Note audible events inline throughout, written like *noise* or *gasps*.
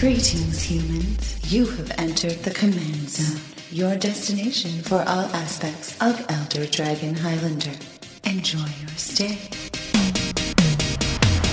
Greetings, humans. You have entered the command zone, your destination for all aspects of Elder Dragon Highlander. Enjoy your stay.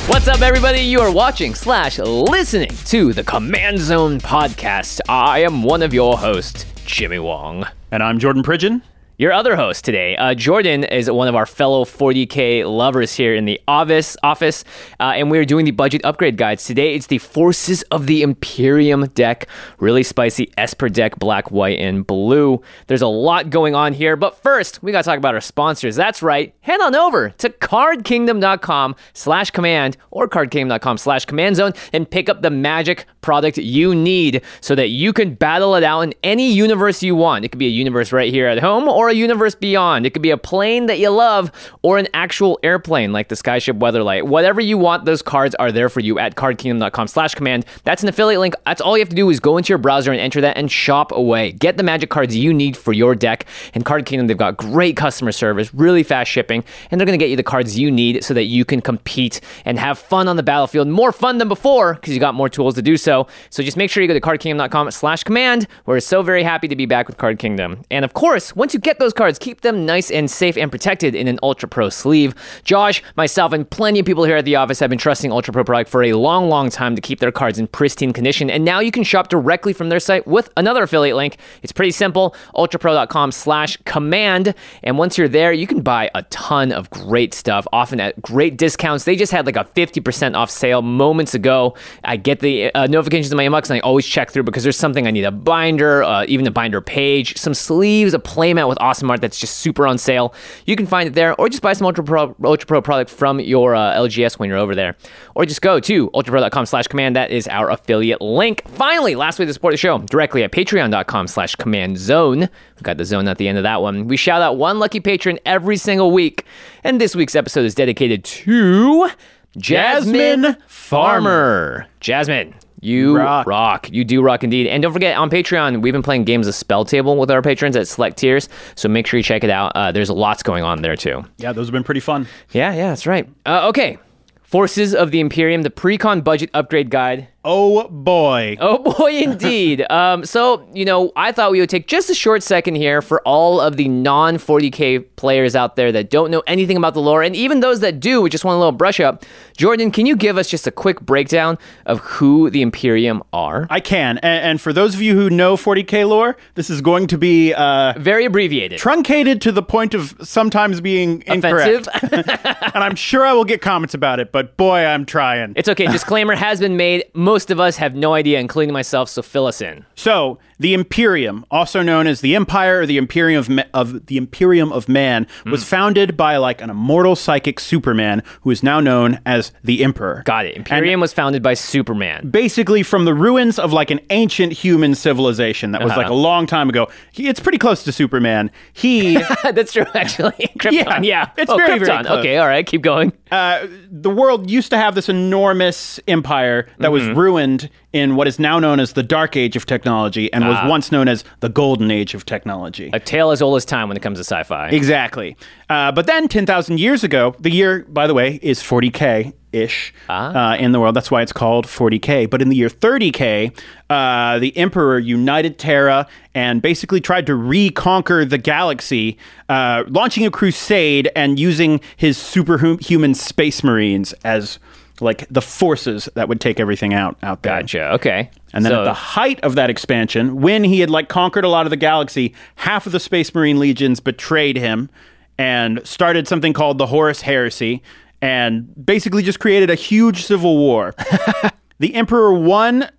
What's up, everybody? You are watching slash listening to the Command Zone podcast. I am one of your hosts, Jimmy Wong. And I'm Jordan Pridgeon. Your other host today, uh, Jordan, is one of our fellow 40k lovers here in the office. Office, uh, and we're doing the budget upgrade guides today. It's the Forces of the Imperium deck, really spicy Esper deck, black, white, and blue. There's a lot going on here, but first we got to talk about our sponsors. That's right, head on over to cardkingdom.com slash command or cardkingdom.com slash command zone and pick up the magic product you need so that you can battle it out in any universe you want. It could be a universe right here at home or a universe beyond. It could be a plane that you love or an actual airplane like the Skyship Weatherlight. Whatever you want, those cards are there for you at cardkingdom.com slash command. That's an affiliate link. That's all you have to do is go into your browser and enter that and shop away. Get the magic cards you need for your deck. And Card Kingdom, they've got great customer service, really fast shipping, and they're going to get you the cards you need so that you can compete and have fun on the battlefield. More fun than before because you got more tools to do so. So just make sure you go to cardkingdom.com slash command. We're so very happy to be back with Card Kingdom. And of course, once you get those cards, keep them nice and safe and protected in an Ultra Pro sleeve. Josh, myself, and plenty of people here at the office have been trusting Ultra Pro product for a long, long time to keep their cards in pristine condition. And now you can shop directly from their site with another affiliate link. It's pretty simple, ultrapro.com slash command. And once you're there, you can buy a ton of great stuff, often at great discounts. They just had like a 50% off sale moments ago. I get the uh, notifications in my inbox and I always check through because there's something I need a binder, uh, even a binder page, some sleeves, a playmat with awesome art that's just super on sale. You can find it there, or just buy some Ultra Pro, Ultra Pro product from your uh, LGS when you're over there, or just go to ultrapro.com/command. That is our affiliate link. Finally, last way to support the show directly at Patreon.com/command zone. We got the zone at the end of that one. We shout out one lucky patron every single week, and this week's episode is dedicated to Jasmine, Jasmine Farmer. Jasmine. You rock. rock. You do rock indeed. And don't forget, on Patreon, we've been playing games of SpellTable with our patrons at select tiers. So make sure you check it out. Uh, there's lots going on there too. Yeah, those have been pretty fun. Yeah, yeah, that's right. Uh, okay. Forces of the Imperium, the pre-con budget upgrade guide. Oh boy. Oh boy, indeed. *laughs* um, so, you know, I thought we would take just a short second here for all of the non 40k players out there that don't know anything about the lore, and even those that do, we just want a little brush up. Jordan, can you give us just a quick breakdown of who the Imperium are? I can. And, and for those of you who know 40k lore, this is going to be uh, Very abbreviated. truncated to the point of sometimes being incorrect. Offensive. *laughs* *laughs* and I'm sure I will get comments about it, but boy, I'm trying. it's okay. Disclaimer has been made. Most of us have no idea, including myself, so fill us in. So, the Imperium, also known as the Empire or the Imperium of, Ma- of the Imperium of Man, hmm. was founded by like an immortal psychic Superman who is now known as the Emperor. Got it. Imperium was founded by Superman. basically from the ruins of like an ancient human civilization that was like uh-huh. a long time ago. He, it's pretty close to Superman. He, *laughs* That's true, actually. *laughs* Krypton, yeah. it's oh, very, very close. Okay, all right, keep going. uh, the world used to have this enormous empire that was mm-hmm. ruined in what is now known as the Dark Age of technology and was once known as the Golden Age of technology. A tale as old as time when it comes to sci-fi. Exactly. Uh, but then 10,000 years ago, the year, by the way, is 40K ish uh, in the world. That's why it's called 40K. But in the year 30K, uh, the Emperor united Terra and basically tried to reconquer the galaxy, uh, launching a crusade and using his superhuman space marines as like the forces that would take everything out out there. Gotcha. Okay. And then So- at the height of that expansion, when he had like conquered a lot of the galaxy, half of the Space Marine legions betrayed him and started something called the Horus Heresy and basically just created a huge civil war. *laughs* the Emperor won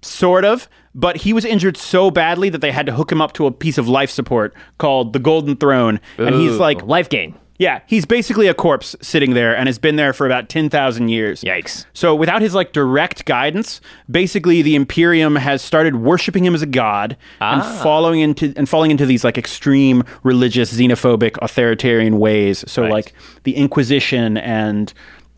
sort of, but he was injured so badly that they had to hook him up to a piece of life support called the Golden Throne. and he's like life gain. Yeah, he's basically a corpse sitting there and has been there for about 10,000 years. Yikes. So without his like direct guidance, basically the Imperium has started worshiping him as a god and ah. following into and falling into these like extreme religious, xenophobic, authoritarian ways. So Right. like the Inquisition and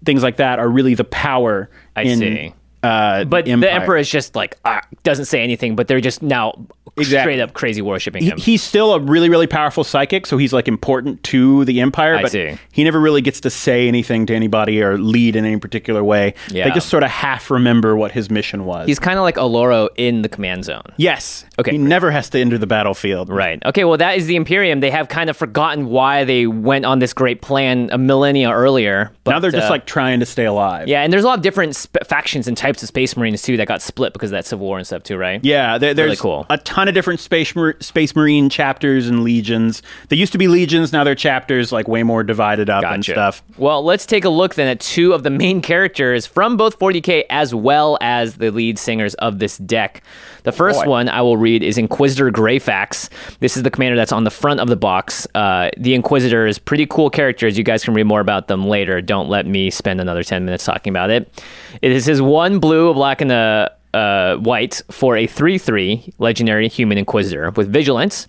things like that are really the power I in see. Uh But empire. the emperor is just like ah, doesn't say anything, but they're just now Exactly. straight up crazy worshiping He- him. he's still a really, really powerful psychic, so he's like important to the empire. I but see. he never really gets to say anything to anybody or lead in any particular way. Yeah. They just sort of half remember what his mission was. He's kind of like Oloro in the command zone. yes. Okay, He great. never has to enter the battlefield. Right. Okay, well, that is the Imperium. They have kind of forgotten why they went on this great plan a millennia earlier. But, now they're just uh, like trying to stay alive. Yeah, and there's a lot of different sp- factions and types of Space Marines, too, that got split because of that Civil War and stuff, too, right? Yeah, there, there's cool. a ton of different space mar- space marine chapters and legions. They used to be legions, now they're chapters, like way more divided up and stuff. Well, let's take a look then at two of the main characters from both 40k as well as the lead singers of this deck. The first Boy. one I will read is Inquisitor Greyfax. This is the commander that's on the front of the box. Uh, the Inquisitor is pretty cool characters. You guys can read more about them later. Don't let me spend another 10 minutes talking about it. It is his one blue, a black, and a uh, white for a 3 3 legendary human Inquisitor with vigilance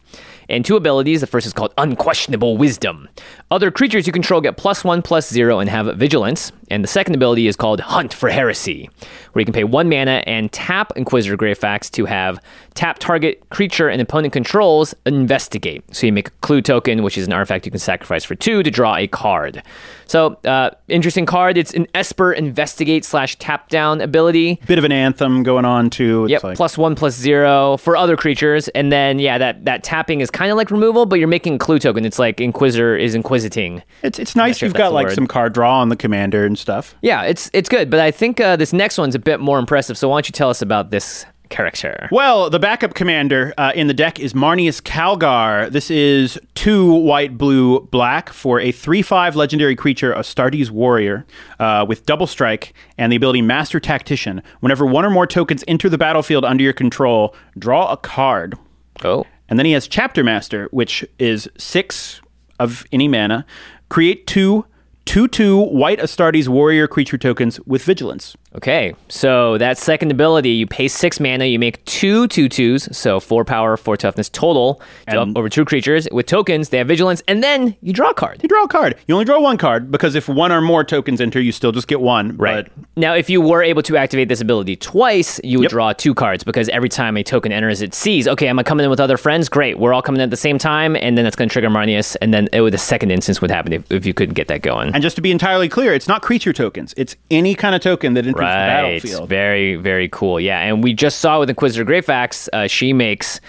and two abilities. The first is called Unquestionable Wisdom. Other creatures you control get plus one, plus zero, and have vigilance. And the second ability is called Hunt for Heresy, where you can pay one mana and tap Inquisitor Greyfax to have tap target creature and opponent controls investigate. So you make a clue token, which is an artifact you can sacrifice for two to draw a card. So uh, interesting card. It's an Esper investigate slash tap down ability. Bit of an anthem going on too. It's Yep, like, plus one, plus zero for other creatures, and then yeah, that that tapping is kind of like removal, but you're making a clue token. It's like Inquisitor is inquisiting. it's it's nice sure you've got like word. some card draw on the commander and stuff. Yeah, it's it's good, but I think uh, this next one's a bit more impressive. So why don't you tell us about this character? Well, the backup commander uh, in the deck is Marneus Calgar. This is two white, blue, black for a 3 5 legendary creature, Astartes Warrior, uh, with double strike and the ability Master Tactician. Whenever one or more tokens enter the battlefield under your control, draw a card. Oh, And then he has Chapter Master, which is six of any mana. Create two, two, two white Astartes Warrior creature tokens with vigilance. Okay. So that second ability, you pay six mana, you make two two twos, so four power, four toughness total to And- over two creatures with tokens. They have vigilance, and then you draw a card. You draw a card. You only draw one card because if one or more tokens enter, you still just get one. Right. But Now, if you were able to activate this ability twice, you would Yep. draw two cards because every time a token enters, it sees, okay, am I coming in with other friends? Great. We're all coming in at the same time. And then that's going to trigger Marneus. And then it would, the second instance would happen if, if you couldn't get that going. And just to be entirely clear, it's not creature tokens. It's any kind of token that enters the Right. battlefield. Very, very cool. Yeah. And we just saw with Inquisitor Greyfax, uh, she makes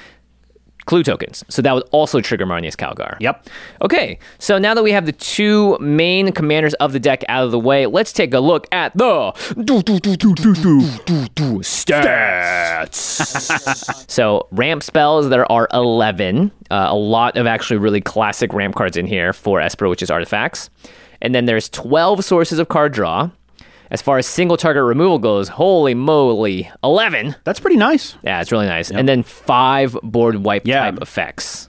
clue tokens. So that would also trigger Marneus Calgar. Yep. Okay, so now that we have the two main commanders of the deck out of the way, let's take a look at the stats. *laughs* so ramp spells, there are 11. Uh, a lot of actually really classic ramp cards in here for Esper, which is artifacts. And then there's 12 sources of card draw. As far as single target removal goes, holy moly, 11. That's pretty nice. Yeah, it's really nice. And then five board wipe Yeah. type effects.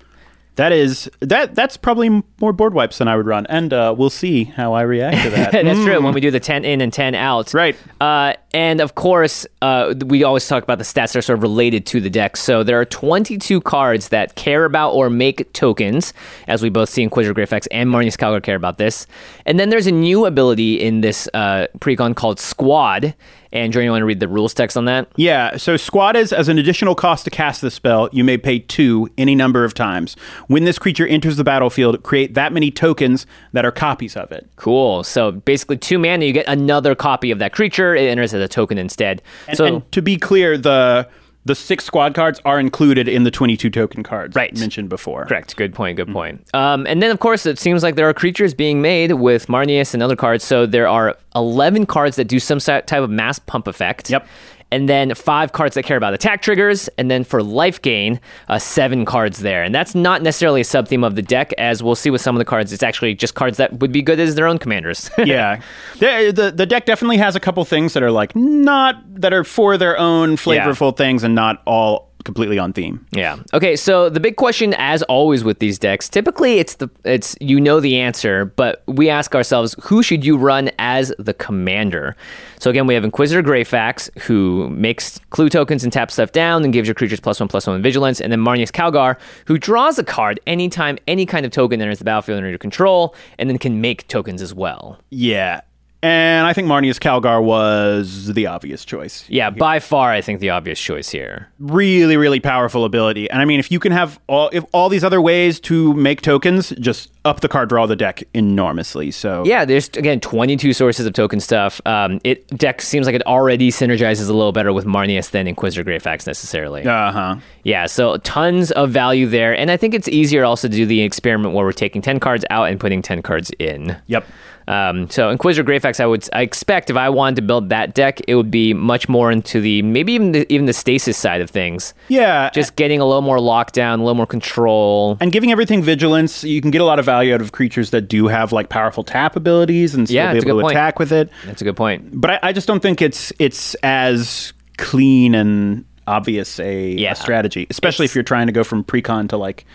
That is that. That's probably more board wipes than I would run, and uh, we'll see how I react to that. *laughs* That's true. When we do the 10 in and 10 out. Mm. Right. Uh, and of course, uh, we always talk about the stats that are sort of related to the deck. So there are 22 cards that care about or make tokens, as we both see Inquisitor Greyfax and Marneus Calgar care about this. And then there's a new ability in this uh, precon called Squad. And Jordan, you want to read the rules text on that? Yeah, so squad is as an additional cost to cast the spell, you may pay two any number of times. When this creature enters the battlefield, create that many tokens that are copies of it. Cool. So basically, two mana, you get another copy of that creature. It enters as a token instead. And, so and to be clear, the the six squad cards are included in the 22 token cards Right. mentioned before. Correct. Good point. Good point. Um, and then, of course, it seems like there are creatures being made with Marneus and other cards. So there are 11 cards that do some type of mass pump effect. Yep. And then five cards that care about attack triggers. And then for life gain, uh, seven cards there. And that's not necessarily a sub theme of the deck, as we'll see with some of the cards. It's actually just cards that would be good as their own commanders. *laughs* yeah, the, the the deck definitely has a couple things that are like not that are for their own flavorful things and not all completely on theme. Yeah. Okay. So the big question, as always with these decks, typically it's the it's you know the answer, but we ask ourselves, who should you run as the commander? So again, we have Inquisitor Greyfax, who makes clue tokens and taps stuff down and gives your creatures plus one plus one vigilance, and then Marneus Calgar who draws a card anytime any kind of token enters the battlefield under your control, and then can make tokens as well. Yeah. And I think Marneus Calgar was the obvious choice. Yeah, by far, I think the obvious choice here. Really, really powerful ability. And I mean, if you can have all if all these other ways to make tokens, just up the card draw of the deck enormously. So Yeah, there's again 22 sources of token stuff. Um, it deck seems like it already synergizes a little better with Marneus than Inquisitor Greyfax necessarily. Uh huh. Yeah, so tons of value there, and I think it's easier also to do the experiment where we're taking 10 cards out and putting 10 cards in. Yep. Um, so Inquisitor Greyfax, I would I expect if I wanted to build that deck, it would be much more into the maybe even the, even the stasis side of things. Yeah. Just getting a little more lockdown, a little more control. and giving everything vigilance, you can get a lot of value out of creatures that do have like powerful tap abilities and still Yeah, be able to point. attack with it. That's a good point. But I, I just don't think it's it's as clean and obvious a, a strategy, especially if you're trying to go from precon to like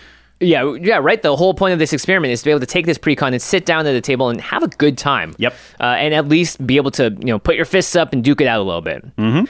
Yeah, yeah, right. The whole point of this experiment is to be able to take this precon and sit down at the table and have a good time. Yep. Uh, and at least be able to, you know, put your fists up and duke it out a little bit. Mm-hmm.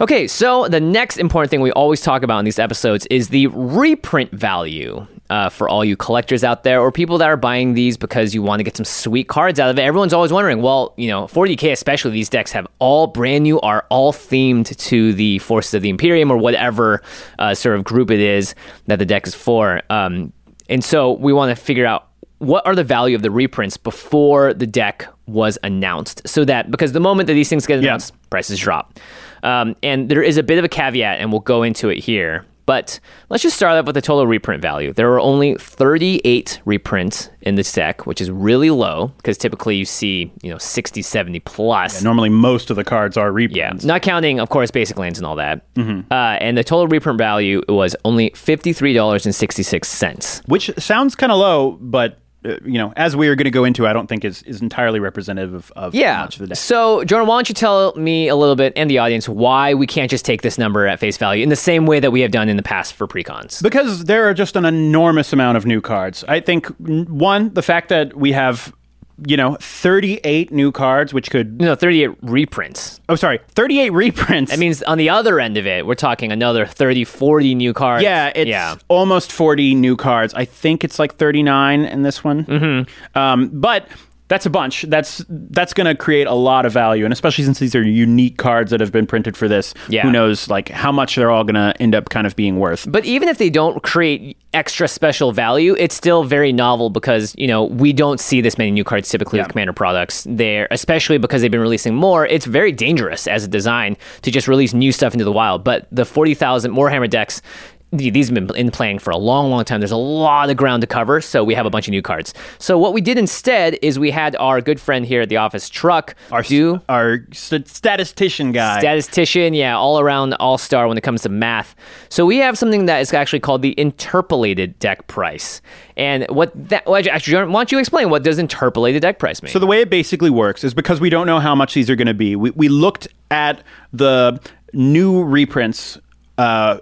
Okay, so the next important thing we always talk about in these episodes is the reprint value uh, for all you collectors out there or people that are buying these because you want to get some sweet cards out of it. Everyone's always wondering, well, you know, 40k especially, these decks have all brand new, are all themed to the Forces of the Imperium or whatever uh, sort of group it is that the deck is for. Um, and so we want to figure out what are the value of the reprints before the deck was announced so that because the moment that these things get announced prices drop um, and there is a bit of a caveat and we'll go into it here but let's just start off with the total reprint value there are only 38 reprints in this deck which is really low because typically you see you know 60 70 plus normally most of the cards are reprints. yeah, not counting, of course, basic lands and all that. Uh, and the total reprint value was only fifty-three dollars and sixty-six cents. Which sounds kind of low, but uh, you know, as we are going to go into, I don't think is, is entirely representative of, of Yeah. much of the deck. So, Jordan, why don't you tell me a little bit and the audience why we can't just take this number at face value in the same way that we have done in the past for precons? Because there are just an enormous amount of new cards. I think one, the fact that we have, you know, 38 new cards, which could No, 38 reprints. oh sorry, 38 reprints. That means on the other end of it, we're talking another 30, 40 new cards. yeah, it's yeah. almost 40 new cards. I think it's like 39 in this one. Mm-hmm. Um, but that's a bunch. That's that's going to create a lot of value, and especially since these are unique cards that have been printed for this. Yeah. Who knows, like how much they're all going to end up kind of being worth. But even if they don't create extra special value, it's still very novel because, you know, we don't see this many new cards typically Yeah. with Commander products. They're especially because they've been releasing more, it's very dangerous as a design to just release new stuff into the wild. But the 40,000 Warhammer decks these have been in playing for a long, long time. There's a lot of ground to cover, so we have a bunch of new cards. So what we did instead is we had our good friend here at the office, Truck, Our do our st- statistician guy. statistician, yeah, all around all star when it comes to math. So we have something that is actually called the interpolated deck price. And what that, well, actually, why don't you explain what does interpolated deck price mean? So the way it basically works is because we don't know how much these are going to be. We, we looked at the new reprints uh,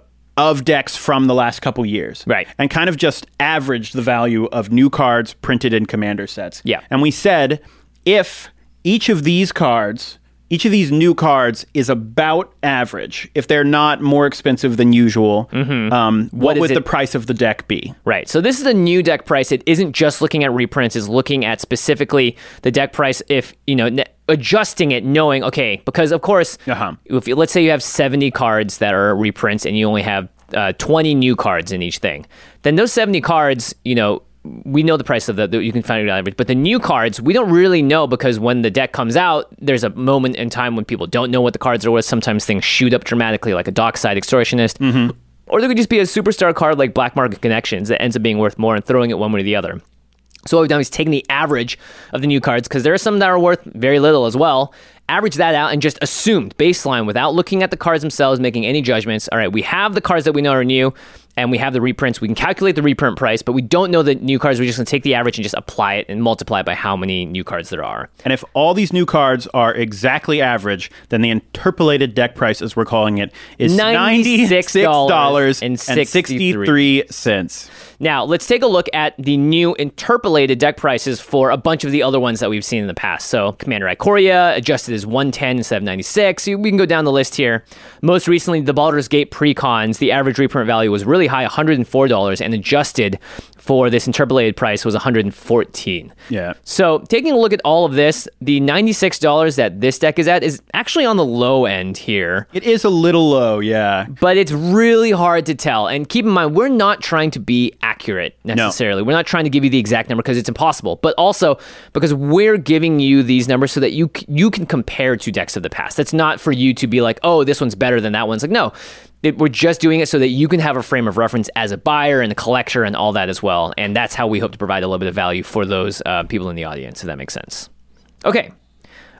of decks from the last couple years, Right. and kind of just averaged the value of new cards printed in commander sets. Yeah. and we said if each of these cards. Each of these new cards is about average. If they're not more expensive than usual, um, what, is would it- the price of the deck be? Right. So this is a new deck price. It isn't just looking at reprints. It's looking at specifically the deck price. If you know, ne- adjusting it, knowing okay, because of course, Uh-huh. if you, let's say you have seventy cards that are reprints and you only have uh, twenty new cards in each thing, then those seventy cards, you know. We know the price of the, the you can find it on average, but the new cards we don't really know because when the deck comes out, there's a moment in time when people don't know what the cards are worth. Sometimes things shoot up dramatically, like a dockside extortionist, or there could just be a superstar card like Black Market Connections that ends up being worth more and throwing it one way or the other. So what we've done is taken the average of the new cards because there are some that are worth very little as well. Average that out and just assumed baseline without looking at the cards themselves, making any judgments. All right, we have the cards that we know are new. and we have the reprints. We can calculate the reprint price, but we don't know the new cards. We're just going to take the average and just apply it and multiply it by how many new cards there are. And if all these new cards are exactly average, then the interpolated deck price, as we're calling it, is $96.63. Now, let's take a look at the new interpolated deck prices for a bunch of the other ones that we've seen in the past. So, Commander Ikoria adjusted as 110 instead of 96. We can go down the list here. Most recently, the Baldur's Gate precons, the average reprint value was really high, $104, and adjusted for this interpolated price was 114. Yeah. So, taking a look at all of this, the $96 that this deck is at is actually on the low end here. It is a little low, yeah. But it's really hard to tell. And keep in mind, we're not trying to be accurate necessarily. No. We're not trying to give you the exact number because it's impossible. But also because we're giving you these numbers so that you you can compare two decks of the past. That's not for you to be like, "Oh, this one's better than that one." It's like, "No, it, we're just doing it so that you can have a frame of reference as a buyer and a collector and all that as well. And that's how we hope to provide a little bit of value for those uh, people in the audience, if that makes sense. Okay.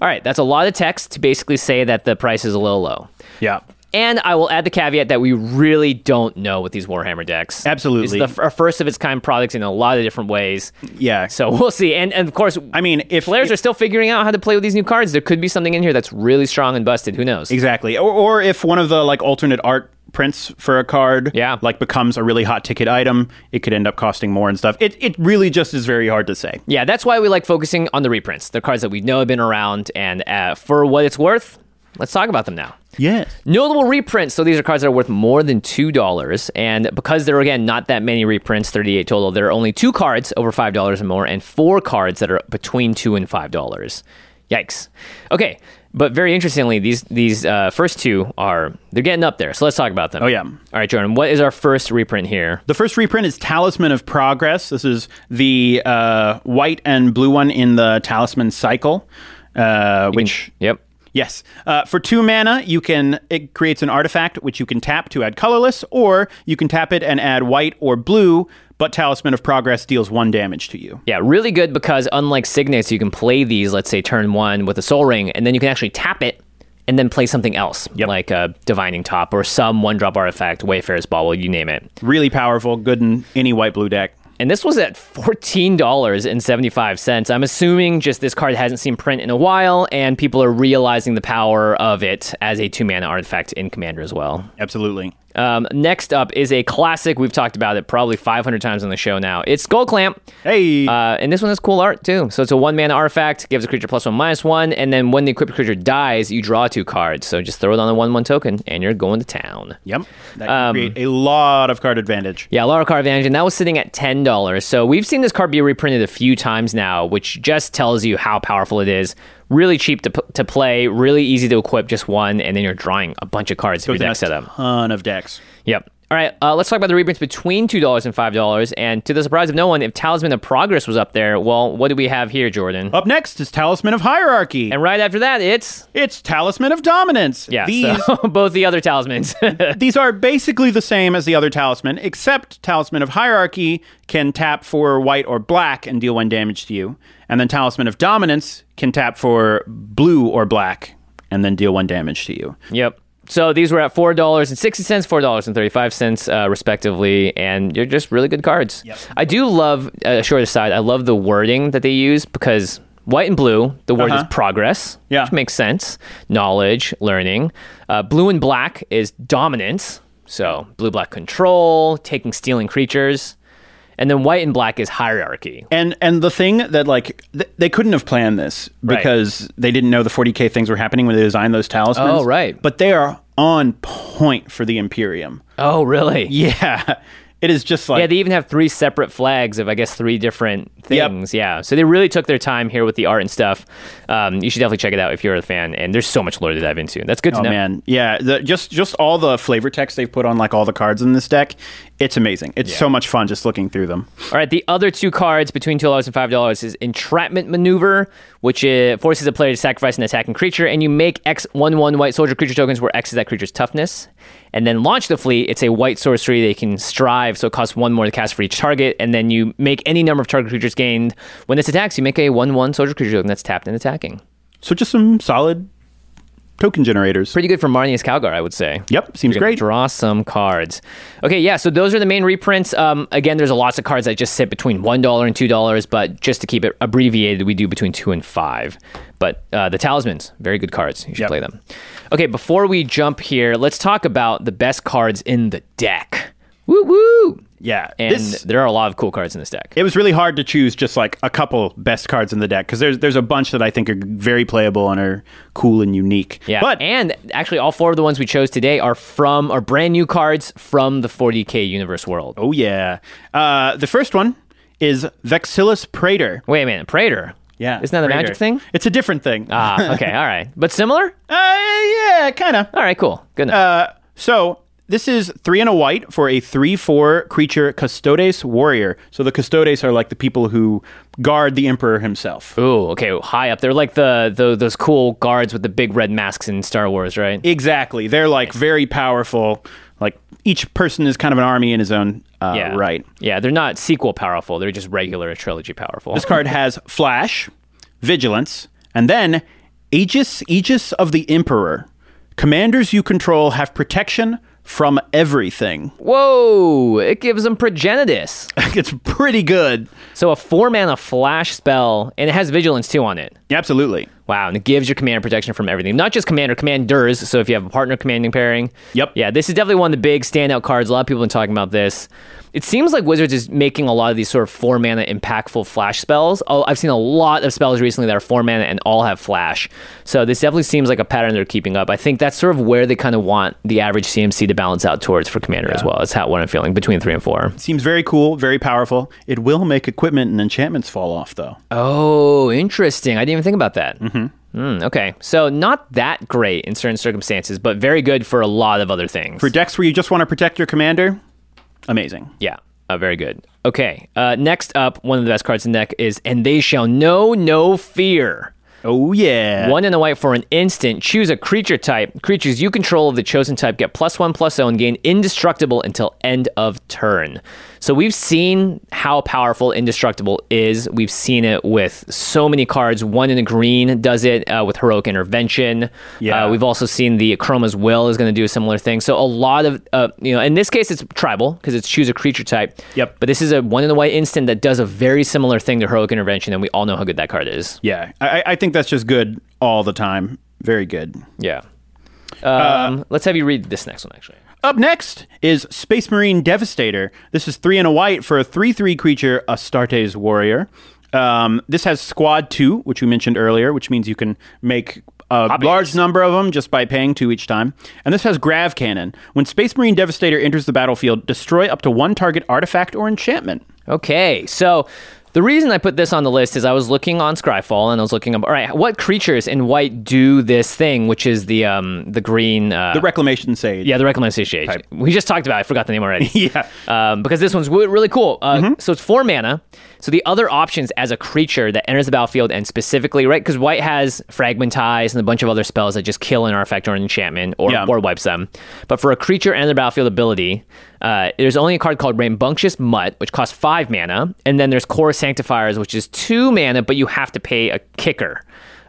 All right. That's a lot of text to basically say that the price is a little low. Yeah. And I will add the caveat that we really don't know with these Warhammer decks. Absolutely. It's the f- first of its kind product in a lot of different ways. Yeah. So we'll see. And, and of course, I mean, if players if, are still figuring out how to play with these new cards, there could be something in here that's really strong and busted. Who knows? Exactly. Or, or if one of the like alternate art prints for a card yeah. like becomes a really hot ticket item it could end up costing more and stuff it, it really just is very hard to say yeah that's why we like focusing on the reprints the cards that we know have been around and uh, for what it's worth let's talk about them now Yes. Notable reprints. So these are cards that are worth more than $2. And because there are, again, not that many reprints, 38 total, there are only two cards over $5 or more, and four cards that are between 2 and $5. Yikes. Okay. But very interestingly, these these uh, first two are they're getting up there. So let's talk about them. Oh yeah. All right, Jordan. What is our first reprint here? The first reprint is Talisman of Progress. This is the uh, white and blue one in the Talisman cycle, uh, which can, yep. Yes. Uh, for two mana, you can it creates an artifact which you can tap to add colorless, or you can tap it and add white or blue. But Talisman of Progress deals one damage to you. Yeah, really good because unlike Signets, you can play these, let's say, turn one with a Sol Ring, and then you can actually tap it and then play something else, yep. like a Divining Top or some one drop artifact, Wayfarer's Bauble, you name it. Really powerful, good in any white blue deck. And this was at $14.75. I'm assuming just this card hasn't seen print in a while, and people are realizing the power of it as a two mana artifact in Commander as well. Absolutely. Um, next up is a classic. We've talked about it probably 500 times on the show now. It's Skullclamp. Hey. Uh, and this one has cool art too. So it's a one mana artifact, gives a creature plus one minus one, and then when the equipped creature dies, you draw two cards. So just throw it on a one one token, and you're going to town. Yep. That um, create a lot of card advantage. Yeah, a lot of card advantage, and that was sitting at ten dollars. So we've seen this card be reprinted a few times now, which just tells you how powerful it is really cheap to, to play, really easy to equip just one, and then you're drawing a bunch of cards if your deck set up. ton of decks. Yep. All right, uh, let's talk about the reprints between two dollars and five dollars. And to the surprise of no one, if Talisman of Progress was up there, well, what do we have here, Jordan? Up next is Talisman of Hierarchy, and right after that, it's it's Talisman of Dominance. Yeah, these so *laughs* both the other talismans. *laughs* these are basically the same as the other talisman, except Talisman of Hierarchy can tap for white or black and deal one damage to you, and then Talisman of Dominance can tap for blue or black and then deal one damage to you. Yep. So these were at four dollars and sixty cents, four dollars and thirty-five cents, uh, respectively, and they're just really good cards. Yep. I do love a uh, short aside. I love the wording that they use because white and blue, the word Uh-huh. is progress, Yeah. which makes sense. Knowledge, learning. Uh, blue and black is dominance. So blue black control, taking stealing creatures. And then white and black is hierarchy. And and the thing that like th- they couldn't have planned this Right. because they didn't know the 40k things were happening when they designed those talismans. Oh, right. But they are on point for the Imperium. Oh, really? Yeah. *laughs* It is just like Yeah, they even have three separate flags of, I guess, three different Yep. things. Yeah, so they really took their time here with the art and stuff. Um, you should definitely check it out if you're a fan. And there's so much lore to dive into. That's good to Oh know. man, yeah, the, just just all the flavor text they've put on like all the cards in this deck, it's amazing. It's so much fun just looking through them. All right, the other two cards between two dollars and five dollars is Entrapment Maneuver, which uh, forces a player to sacrifice an attacking creature, and you make X one one white soldier creature tokens where X is that creature's toughness, and then launch the fleet. It's a white sorcery they can strive, so it costs one more to cast for each target, and then you make any number of target creatures gained when this attacks. You make a one one soldier creature token that's tapped and attacking. So just some solid token generators. Pretty good for Marneus Calgar, I would say. Yep, seems great. Draw some cards. Okay, yeah. So those are the main reprints. Um, again, there's a lots of cards that just sit between one dollar and two dollars, but just to keep it abbreviated, we do between two and five. But uh, the talismans, very good cards. You should Yep. play them. Okay, before we jump here, let's talk about the best cards in the deck. Woo woo! Yeah, And this- there are a lot of cool cards in this deck. It was really hard to choose just like a couple best cards in the deck because there's there's a bunch that I think are very playable and are cool and unique. Yeah, but and actually, all four of the ones we chose today are from are brand new cards from the 40k universe world. oh yeah, uh, the first one is Vexillus Praetor. Wait a minute, Praetor. Yeah, isn't that a Praetor. magic thing? It's a different thing. Ah, okay, *laughs* all right, but similar. Uh, yeah, kind of. All right, cool, good enough. Uh, so this is three and a white for a three-four creature Custodes warrior. So the Custodes are like the people who guard the emperor himself. Ooh, okay, high up. They're like the, the those cool guards with the big red masks in Star Wars, right? Exactly. They're like very powerful. Like each person is kind of an army in his own uh, yeah, right. Yeah, they're not sequel powerful. They're just regular trilogy powerful. This card has *laughs* flash, vigilance, and then Aegis, Aegis of the Emperor. Commanders you control have protection from everything. Whoa! It gives them progenitus. *laughs* it's pretty good. So a four mana flash spell, and it has vigilance too on it. Absolutely. Wow, and it gives your commander protection from everything. Not just commander, commanders. So if you have a partner commanding pairing. Yep. Yeah, this is definitely one of the big standout cards. A lot of people have been talking about this. It seems like Wizards is making a lot of these sort of four mana impactful flash spells. Oh, I've seen a lot of spells recently that are four mana and all have flash. So this definitely seems like a pattern they're keeping up. I think that's sort of where they kind of want the average CMC to balance out towards for commander as well. That's how what I'm feeling between three and four. Seems very cool, very powerful. It will make equipment and enchantments fall off, though. Oh, interesting. I didn't even think about that. Mm-hmm. Okay, so not that great in certain circumstances, but very good for a lot of other things. For decks where you just want to protect your commander, amazing. yeah, uh, very good. Okay, uh, next up, one of the best cards in the deck is "And They Shall Know No Fear." Oh, yeah. One in a white for an instant. Choose a creature type. Creatures you control of the chosen type get plus one plus zero and gain indestructible until end of turn. So we've seen how powerful indestructible is. We've seen it with so many cards. One in a green does it uh, with heroic intervention. Yeah. Uh, we've also seen the Akroma's Will is going to do a similar thing. So a lot of uh, you know, in this case it's tribal because it's choose a creature type. Yep. But this is a one in a white instant that does a very similar thing to heroic intervention, and we all know how good that card is. Yeah, I, I think that's just good all the time. Very good. Yeah. Um, let's have you read this next one, actually. Up next is Space Marine Devastator. This is three and a white for a 3 3 creature, Astartes Warrior. Um, this has Squad 2, which we mentioned earlier, which means you can make a large number of them just by paying two each time. And this has Grav Cannon. When Space Marine Devastator enters the battlefield, destroy up to one target artifact or enchantment. Okay, so the reason I put this on the list is I was looking on Scryfall and I was looking up. All right, what creatures in white do this thing, which is the um the green uh, The Reclamation Sage. yeah the reclamation sage. We just talked about. it. I forgot the name already. *laughs* Yeah. um, because this one's really cool. Uh, So it's four mana. So the other options as a creature that enters the battlefield and specifically, right? Because white has fragmentize and a bunch of other spells that just kill an artifact or an enchantment or, Yeah. or wipes them. But for a creature and the battlefield ability, uh, there's only a card called Rambunctious Mutt, which costs five mana, and then there's Kor Sanctifiers, which is two mana, but you have to pay a kicker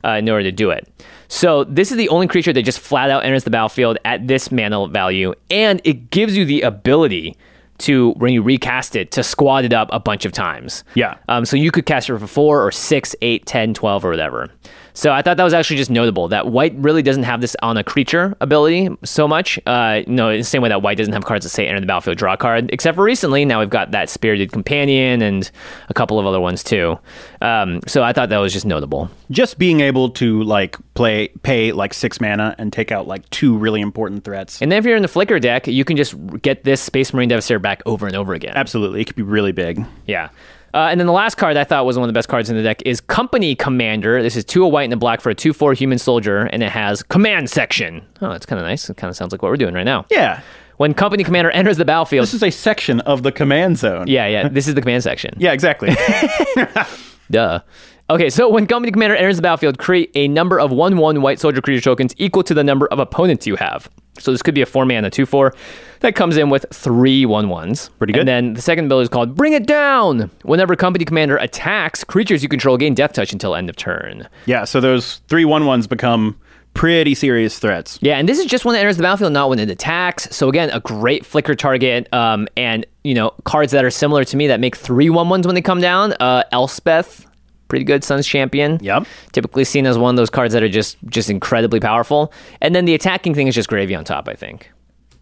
uh, in order to do it. So this is the only creature that just flat out enters the battlefield at this mana value, and it gives you the ability to when you recast it to squad it up a bunch of times. Yeah. Um, so you could cast it for four or six, eight, ten, twelve, or whatever. So I thought that was actually just notable that white really doesn't have this on a creature ability so much. Uh, no, in the same way that white doesn't have cards that say enter the battlefield, draw a card, except for recently. Now we've got that spirited companion and a couple of other ones too. Um, so I thought that was just notable. Just being able to like play pay like six mana and take out like two really important threats. And then if you're in the Flicker deck, you can just get this Space Marine Devastator back over and over again. Absolutely. It could be really big. Yeah. Uh, and then the last card I thought was one of the best cards in the deck is Company Commander. This is two a white and a black for a 2 4 human soldier, and it has Command Section. Oh, that's kind of nice. It kind of sounds like what we're doing right now. Yeah. When Company Commander enters the battlefield. This is a section of the command zone. yeah, yeah. This is the command section. *laughs* Yeah, exactly. *laughs* Duh. Okay, so when Company Commander enters the battlefield, create a number of 1 1 white soldier creature tokens equal to the number of opponents you have. So this could be a 4 mana 2 4 that comes in with three 1 1s. Pretty good. And then the second ability is called Bring It Down. Whenever Company Commander attacks, creatures you control gain death touch until end of turn. yeah, so those three one ones become pretty serious threats. Yeah, and this is just when it enters the battlefield, not when it attacks. So again, a great flicker target. Um, and you know, cards that are similar to me that make three one ones when they come down. Uh, Elspeth, pretty good Sun's champion. Yep. Typically seen as one of those cards that are just just incredibly powerful. And then the attacking thing is just gravy on top. I think.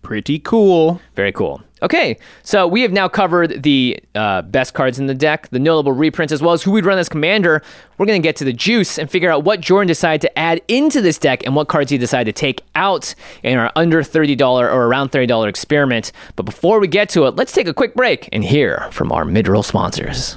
Pretty cool. Very cool. Okay, so we have now covered the uh, best cards in the deck, the notable reprints, as well as who we'd run as commander. We're going to get to the juice and figure out what Jordan decided to add into this deck and what cards he decided to take out in our under $30 or around $30 experiment. But before we get to it, let's take a quick break and hear from our mid-roll sponsors.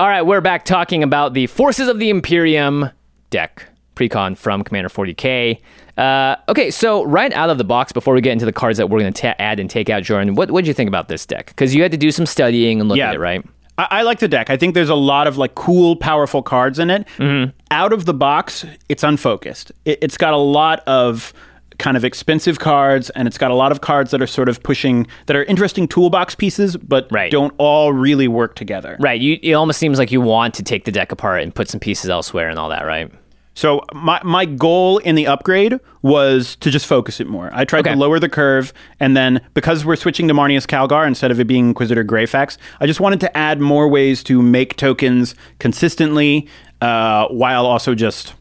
All right, we're back talking about the Forces of the Imperium deck precon from Commander 40k. Uh, okay, so right out of the box, before we get into the cards that we're going to add and take out, Jordan, what did you think about this deck? Because you had to do some studying and look Yeah. at it, right? I, I like the deck. I think there's a lot of like cool, powerful cards in it. Mm-hmm. Out of the box, it's unfocused. It, it's got a lot of kind of expensive cards, and it's got a lot of cards that are sort of pushing that are interesting toolbox pieces, but Right. don't all really work together. Right. You, it almost seems like you want to take the deck apart and put some pieces elsewhere and all that, right? So my my goal in the upgrade was to just focus it more. I tried Okay. to lower the curve, and then because we're switching to Marneus Calgar instead of it being Inquisitor Greyfax, I just wanted to add more ways to make tokens consistently, uh, while also just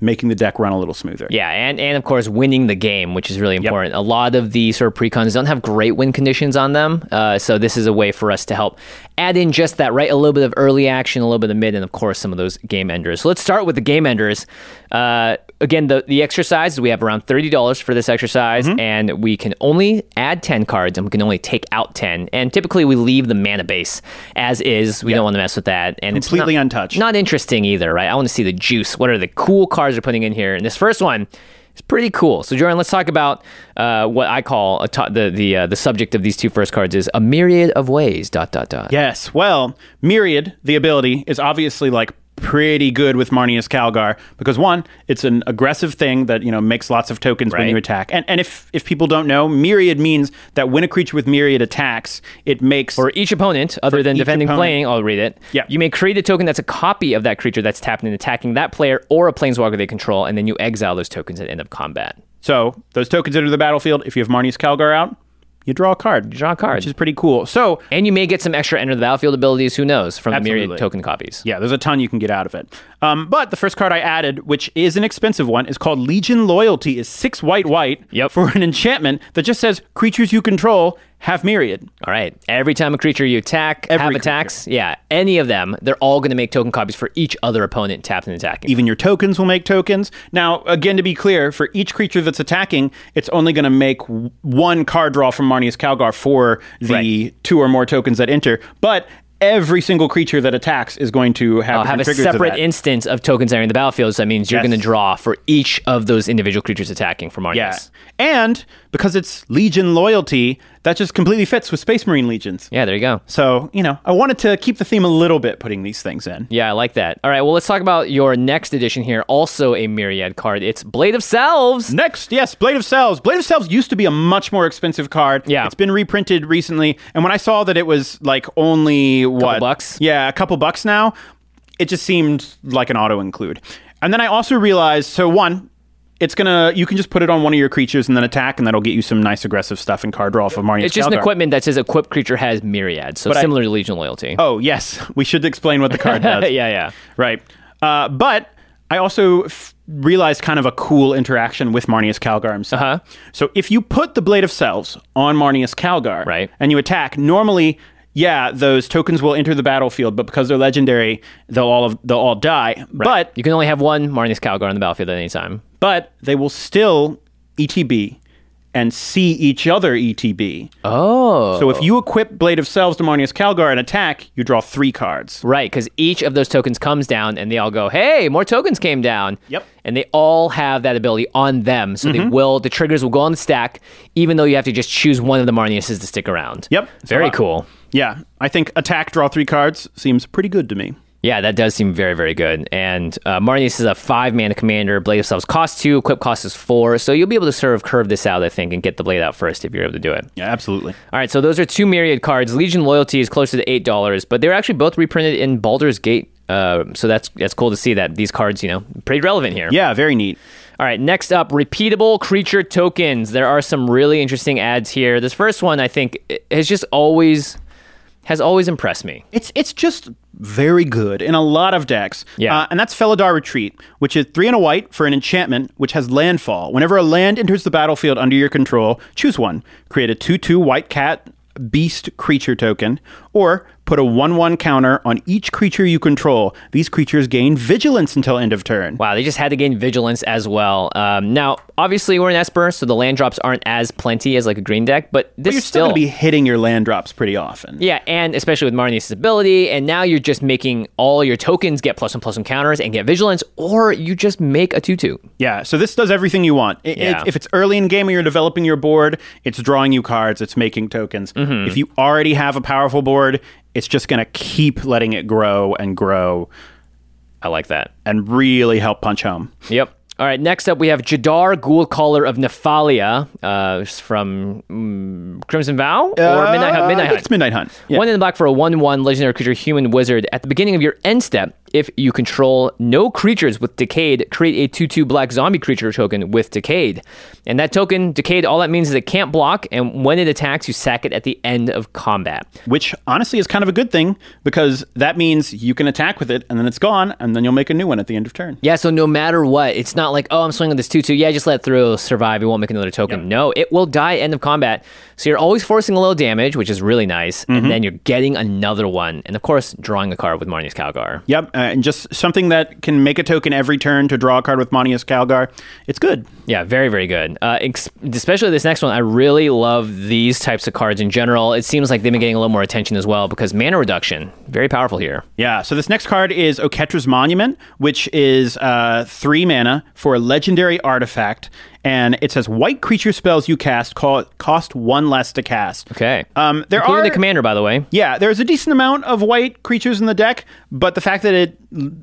making the deck run a little smoother. Yeah, and, and of course winning the game, which is really important. A lot of the sort of precons don't have great win conditions on them, uh, so this is a way for us to help add in just that, right? A little bit of early action, a little bit of mid, and of course some of those game enders. So let's start with the game enders. Uh, again, the the exercise we have around thirty dollars for this exercise, and we can only add ten cards, and we can only take out ten. And typically we leave the mana base as is. We don't want to mess with that, and Completely it's not, untouched. Not interesting either, right? I want to see the juice. What are the cool cards they're putting in here? And this first one is pretty cool. So, Jordan, let's talk about uh, what I call the the uh, the subject of these two first cards is a myriad of ways. Dot dot dot. Yes. Well, Myriad, the ability, is obviously like pretty good with Marneus Calgar because one, it's an aggressive thing that you know makes lots of tokens when you attack. And and if if people don't know, Myriad means that when a creature with Myriad attacks, it makes For each opponent, other than defending opponent. playing, I'll read it. Yeah. You may create a token that's a copy of that creature that's tapped and attacking that player or a planeswalker they control, and then you exile those tokens at end of combat. so those tokens enter the battlefield. If you have Marneus Calgar out, you draw a card. You draw a card. which is pretty cool. So And you may get some extra enter the battlefield abilities, who knows, from the myriad token copies. Yeah, there's a ton you can get out of it. Um, but the first card I added, which is an expensive one, is called Legion Loyalty. is six white white Yep. for an enchantment that just says creatures you control have myriad. All right. Every time a creature you attack Every have creature. attacks, yeah, any of them, they're all going to make token copies for each other opponent tapped and attacking. Even your tokens will make tokens. Now, again, to be clear, for each creature that's attacking, it's only going to make one card draw from Marneus Calgar for the Right. two or more tokens that enter. But every single creature that attacks is going to have, uh, I'll have a different triggers to separate instance of tokens entering the battlefield. So that means you're Yes. going to draw for each of those individual creatures attacking for Marneus. Yeah. And because it's Legion loyalty, that just completely fits with Space Marine Legions. Yeah, there you go. So, you know, I wanted to keep the theme a little bit putting these things in. Yeah, I like that. All right, well, let's talk about your next edition here. Also a Myriad card. It's Blade of Selves. Next, yes, Blade of Selves. Blade of Selves used to be a much more expensive card. Yeah. It's been reprinted recently. And when I saw that it was like only what? bucks? Yeah, a couple bucks now, it just seemed like an auto include. And then I also realized so, one, it's gonna you can just put it on one of your creatures and then attack, and that'll get you some nice aggressive stuff and card draw for Marneus. It's just an equipment that says equipped creature has Myriad, so But I- similar to Legion Loyalty. Oh, yes. We should explain what the card *laughs* does. yeah, yeah. Right. Uh, but I also f- realized kind of a cool interaction with Marneus Calgar himself. Uh-huh. So if you put the Blade of Selves on Marneus Calgar Right. and you attack, normally, yeah, those tokens will enter the battlefield, but because they're legendary, they'll all they'll all die. But You can only have one Marneus Calgar on the battlefield at any time. But they will still ETB and see each other ETB. Oh. So if you equip Blade of Selves to Marneus Calgar and attack, you draw three cards. Right, because each of those tokens comes down and they all go, hey, more tokens came down. Yep. And they all have that ability on them. So Mm-hmm. they will, the triggers will go on the stack, even though you have to just choose one of the Marneuses to stick around. Yep. Very So, uh, cool. Yeah, I think attack, draw three cards seems pretty good to me. Yeah, that does seem very, very good. And uh, Marneus is a five mana commander. Blade of Selves costs two, equip cost is four. So you'll be able to sort of curve this out, I think, and get the blade out first if you're able to do it. Yeah, absolutely. All right, so those are two Myriad cards. Legion Loyalty is closer to eight dollars, but they're actually both reprinted in Baldur's Gate. Uh, so that's that's cool to see that these cards, you know, pretty relevant here. Yeah, very neat. All right, next up, repeatable creature tokens. There are some really interesting ads here. This first one, I think, has just always has always impressed me. It's it's just very good in a lot of decks. Yeah. Uh, and that's Felidar Retreat, which is three and a white for an enchantment, which has landfall. Whenever a land enters the battlefield under your control, choose one. Create a 2 2 white cat beast creature token, or put a 1 1 counter on each creature you control. These creatures gain vigilance until end of turn. Wow, they just had to gain vigilance as well. Um, now, obviously, we're in Esper, so the land drops aren't as plenty as like a green deck, but this But you're still going to be hitting your land drops pretty often. Yeah, and especially with Marneus' ability, and now you're just making all your tokens get plus one plus one counters and get vigilance, or you just make a tutu. Yeah, so this does everything you want. I- if- Yeah. If, it's early in game and you're developing your board, it's drawing you cards, it's making tokens. Mm-hmm. If you already have a powerful board, it's just going to keep letting it grow and grow I like that. and really help punch home. Yep. All right, next up we have Jadar, Ghoul Caller of Nephalia, uh, from mm, Crimson Vow or Midnight Hunt. Uh, Midnight Hunt. It's Midnight Hunt. Yeah. One in the black for a 1 1 legendary creature, human wizard. At the beginning of your end step, if you control no creatures with Decayed, create a 2 2 black zombie creature token with Decayed. And that token, Decayed, all that means is it can't block, and when it attacks, you sack it at the end of combat. Which honestly is kind of a good thing because that means you can attack with it and then it's gone and then you'll make a new one at the end of turn. Yeah, so no matter what, it's not like, oh, I'm swinging this 2 2. Yeah, just let it through. It'll survive. It won't make another token. No, it will die end of combat. So you're always forcing a little damage, which is really nice. And then you're getting another one. And of course, drawing a card with Marneus Calgar. Yep, uh, and just something that can make a token every turn to draw a card with Marneus Calgar. It's good. Yeah, very, very good. Uh, ex- especially this next one. I really love these types of cards in general. It seems like they've been getting a little more attention as well because mana reduction, very powerful here. Yeah, so this next card is Oketra's Monument, which is uh, three mana for a legendary artifact. And it says white creature spells you cast co- cost one less to cast. Okay. Um, there Including are the commander, by the way. Yeah, there's a decent amount of white creatures in the deck, but the fact that it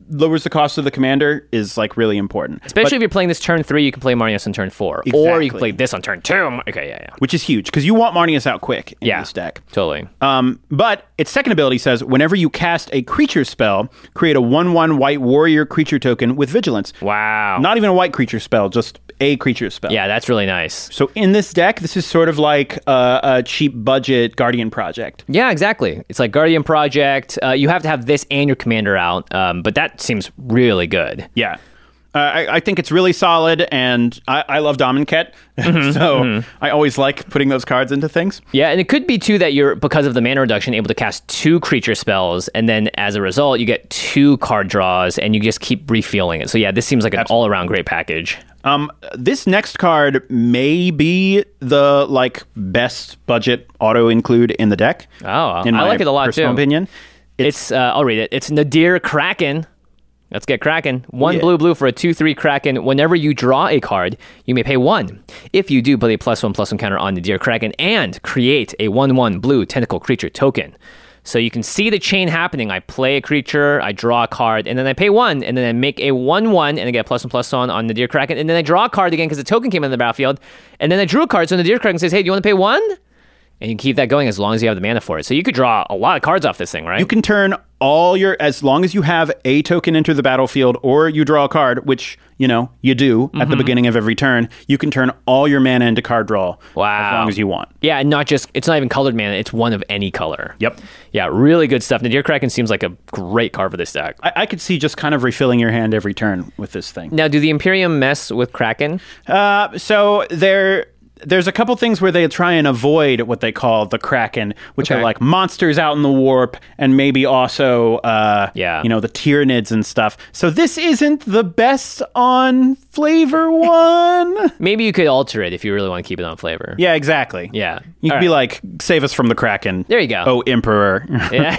lowers the cost of the commander is like really important. Especially But- if you're playing this turn three, you can play Marneus on turn four. Or you can play this on turn two. Okay, yeah, yeah. which is huge because you want Marneus out quick in Yeah. this deck. Totally. Um, but its second ability says whenever you cast a creature spell, create a 1 1 white warrior creature token with vigilance. Wow. Not even a white creature spell, just a creature spell. Yeah, that's really nice. So in this deck, this is sort of like a, a cheap budget Guardian project. Yeah, exactly. It's like Guardian Project. Uh, you have to have this and your commander out, um, but that seems really good. Yeah. Uh, I, I think it's really solid, and I, I love Amonkhet, *laughs* so I always like putting those cards into things. Yeah, and it could be too that you're because of the mana reduction able to cast two creature spells, and then as a result, you get two card draws, and you just keep refilling it. So yeah, this seems like an all around great package. Um, this next card may be the like best budget auto include in the deck. Oh, in I like it a lot, personal too. Opinion. It's, uh, I'll read it. It's Nadir Kraken. Let's get Kraken. One Yeah. blue blue for a 2 3 Kraken. Whenever you draw a card, you may pay one. If you do, put a plus one plus one counter on Nadir Kraken and create a 1 1 blue tentacle creature token. So you can see the chain happening. I play a creature, I draw a card, and then I pay one, and then I make a 1 1, and I get plus one plus one on the Deer Kraken, and then I draw a card again because the token came in the battlefield, and then I drew a card, so the Deer Kraken says, hey, do you want to pay one? And you can keep that going as long as you have the mana for it. So you could draw a lot of cards off this thing, right? You can turn all your as long as you have a token enter the battlefield or you draw a card, which you know you do at Mm-hmm. the beginning of every turn. You can turn all your mana into card draw. Wow. as long as you want. Yeah, and not just it's not even colored mana, it's one of any color. Yep. Yeah, really good stuff. Nadir Kraken seems like a great card for this deck. I, I could see just kind of refilling your hand every turn with this thing. Now, do the Imperium mess with Kraken? Uh, so there. There's a couple things where they try and avoid what they call the Kraken, which Okay. are like monsters out in the warp, and maybe also, uh, Yeah. you know, the Tyranids and stuff. So this isn't the best on flavor one. *laughs* Maybe you could alter it if you really want to keep it on flavor. yeah, exactly. Yeah. You could be like, save us from the Kraken. There you go. Oh, Emperor. *laughs* Yeah.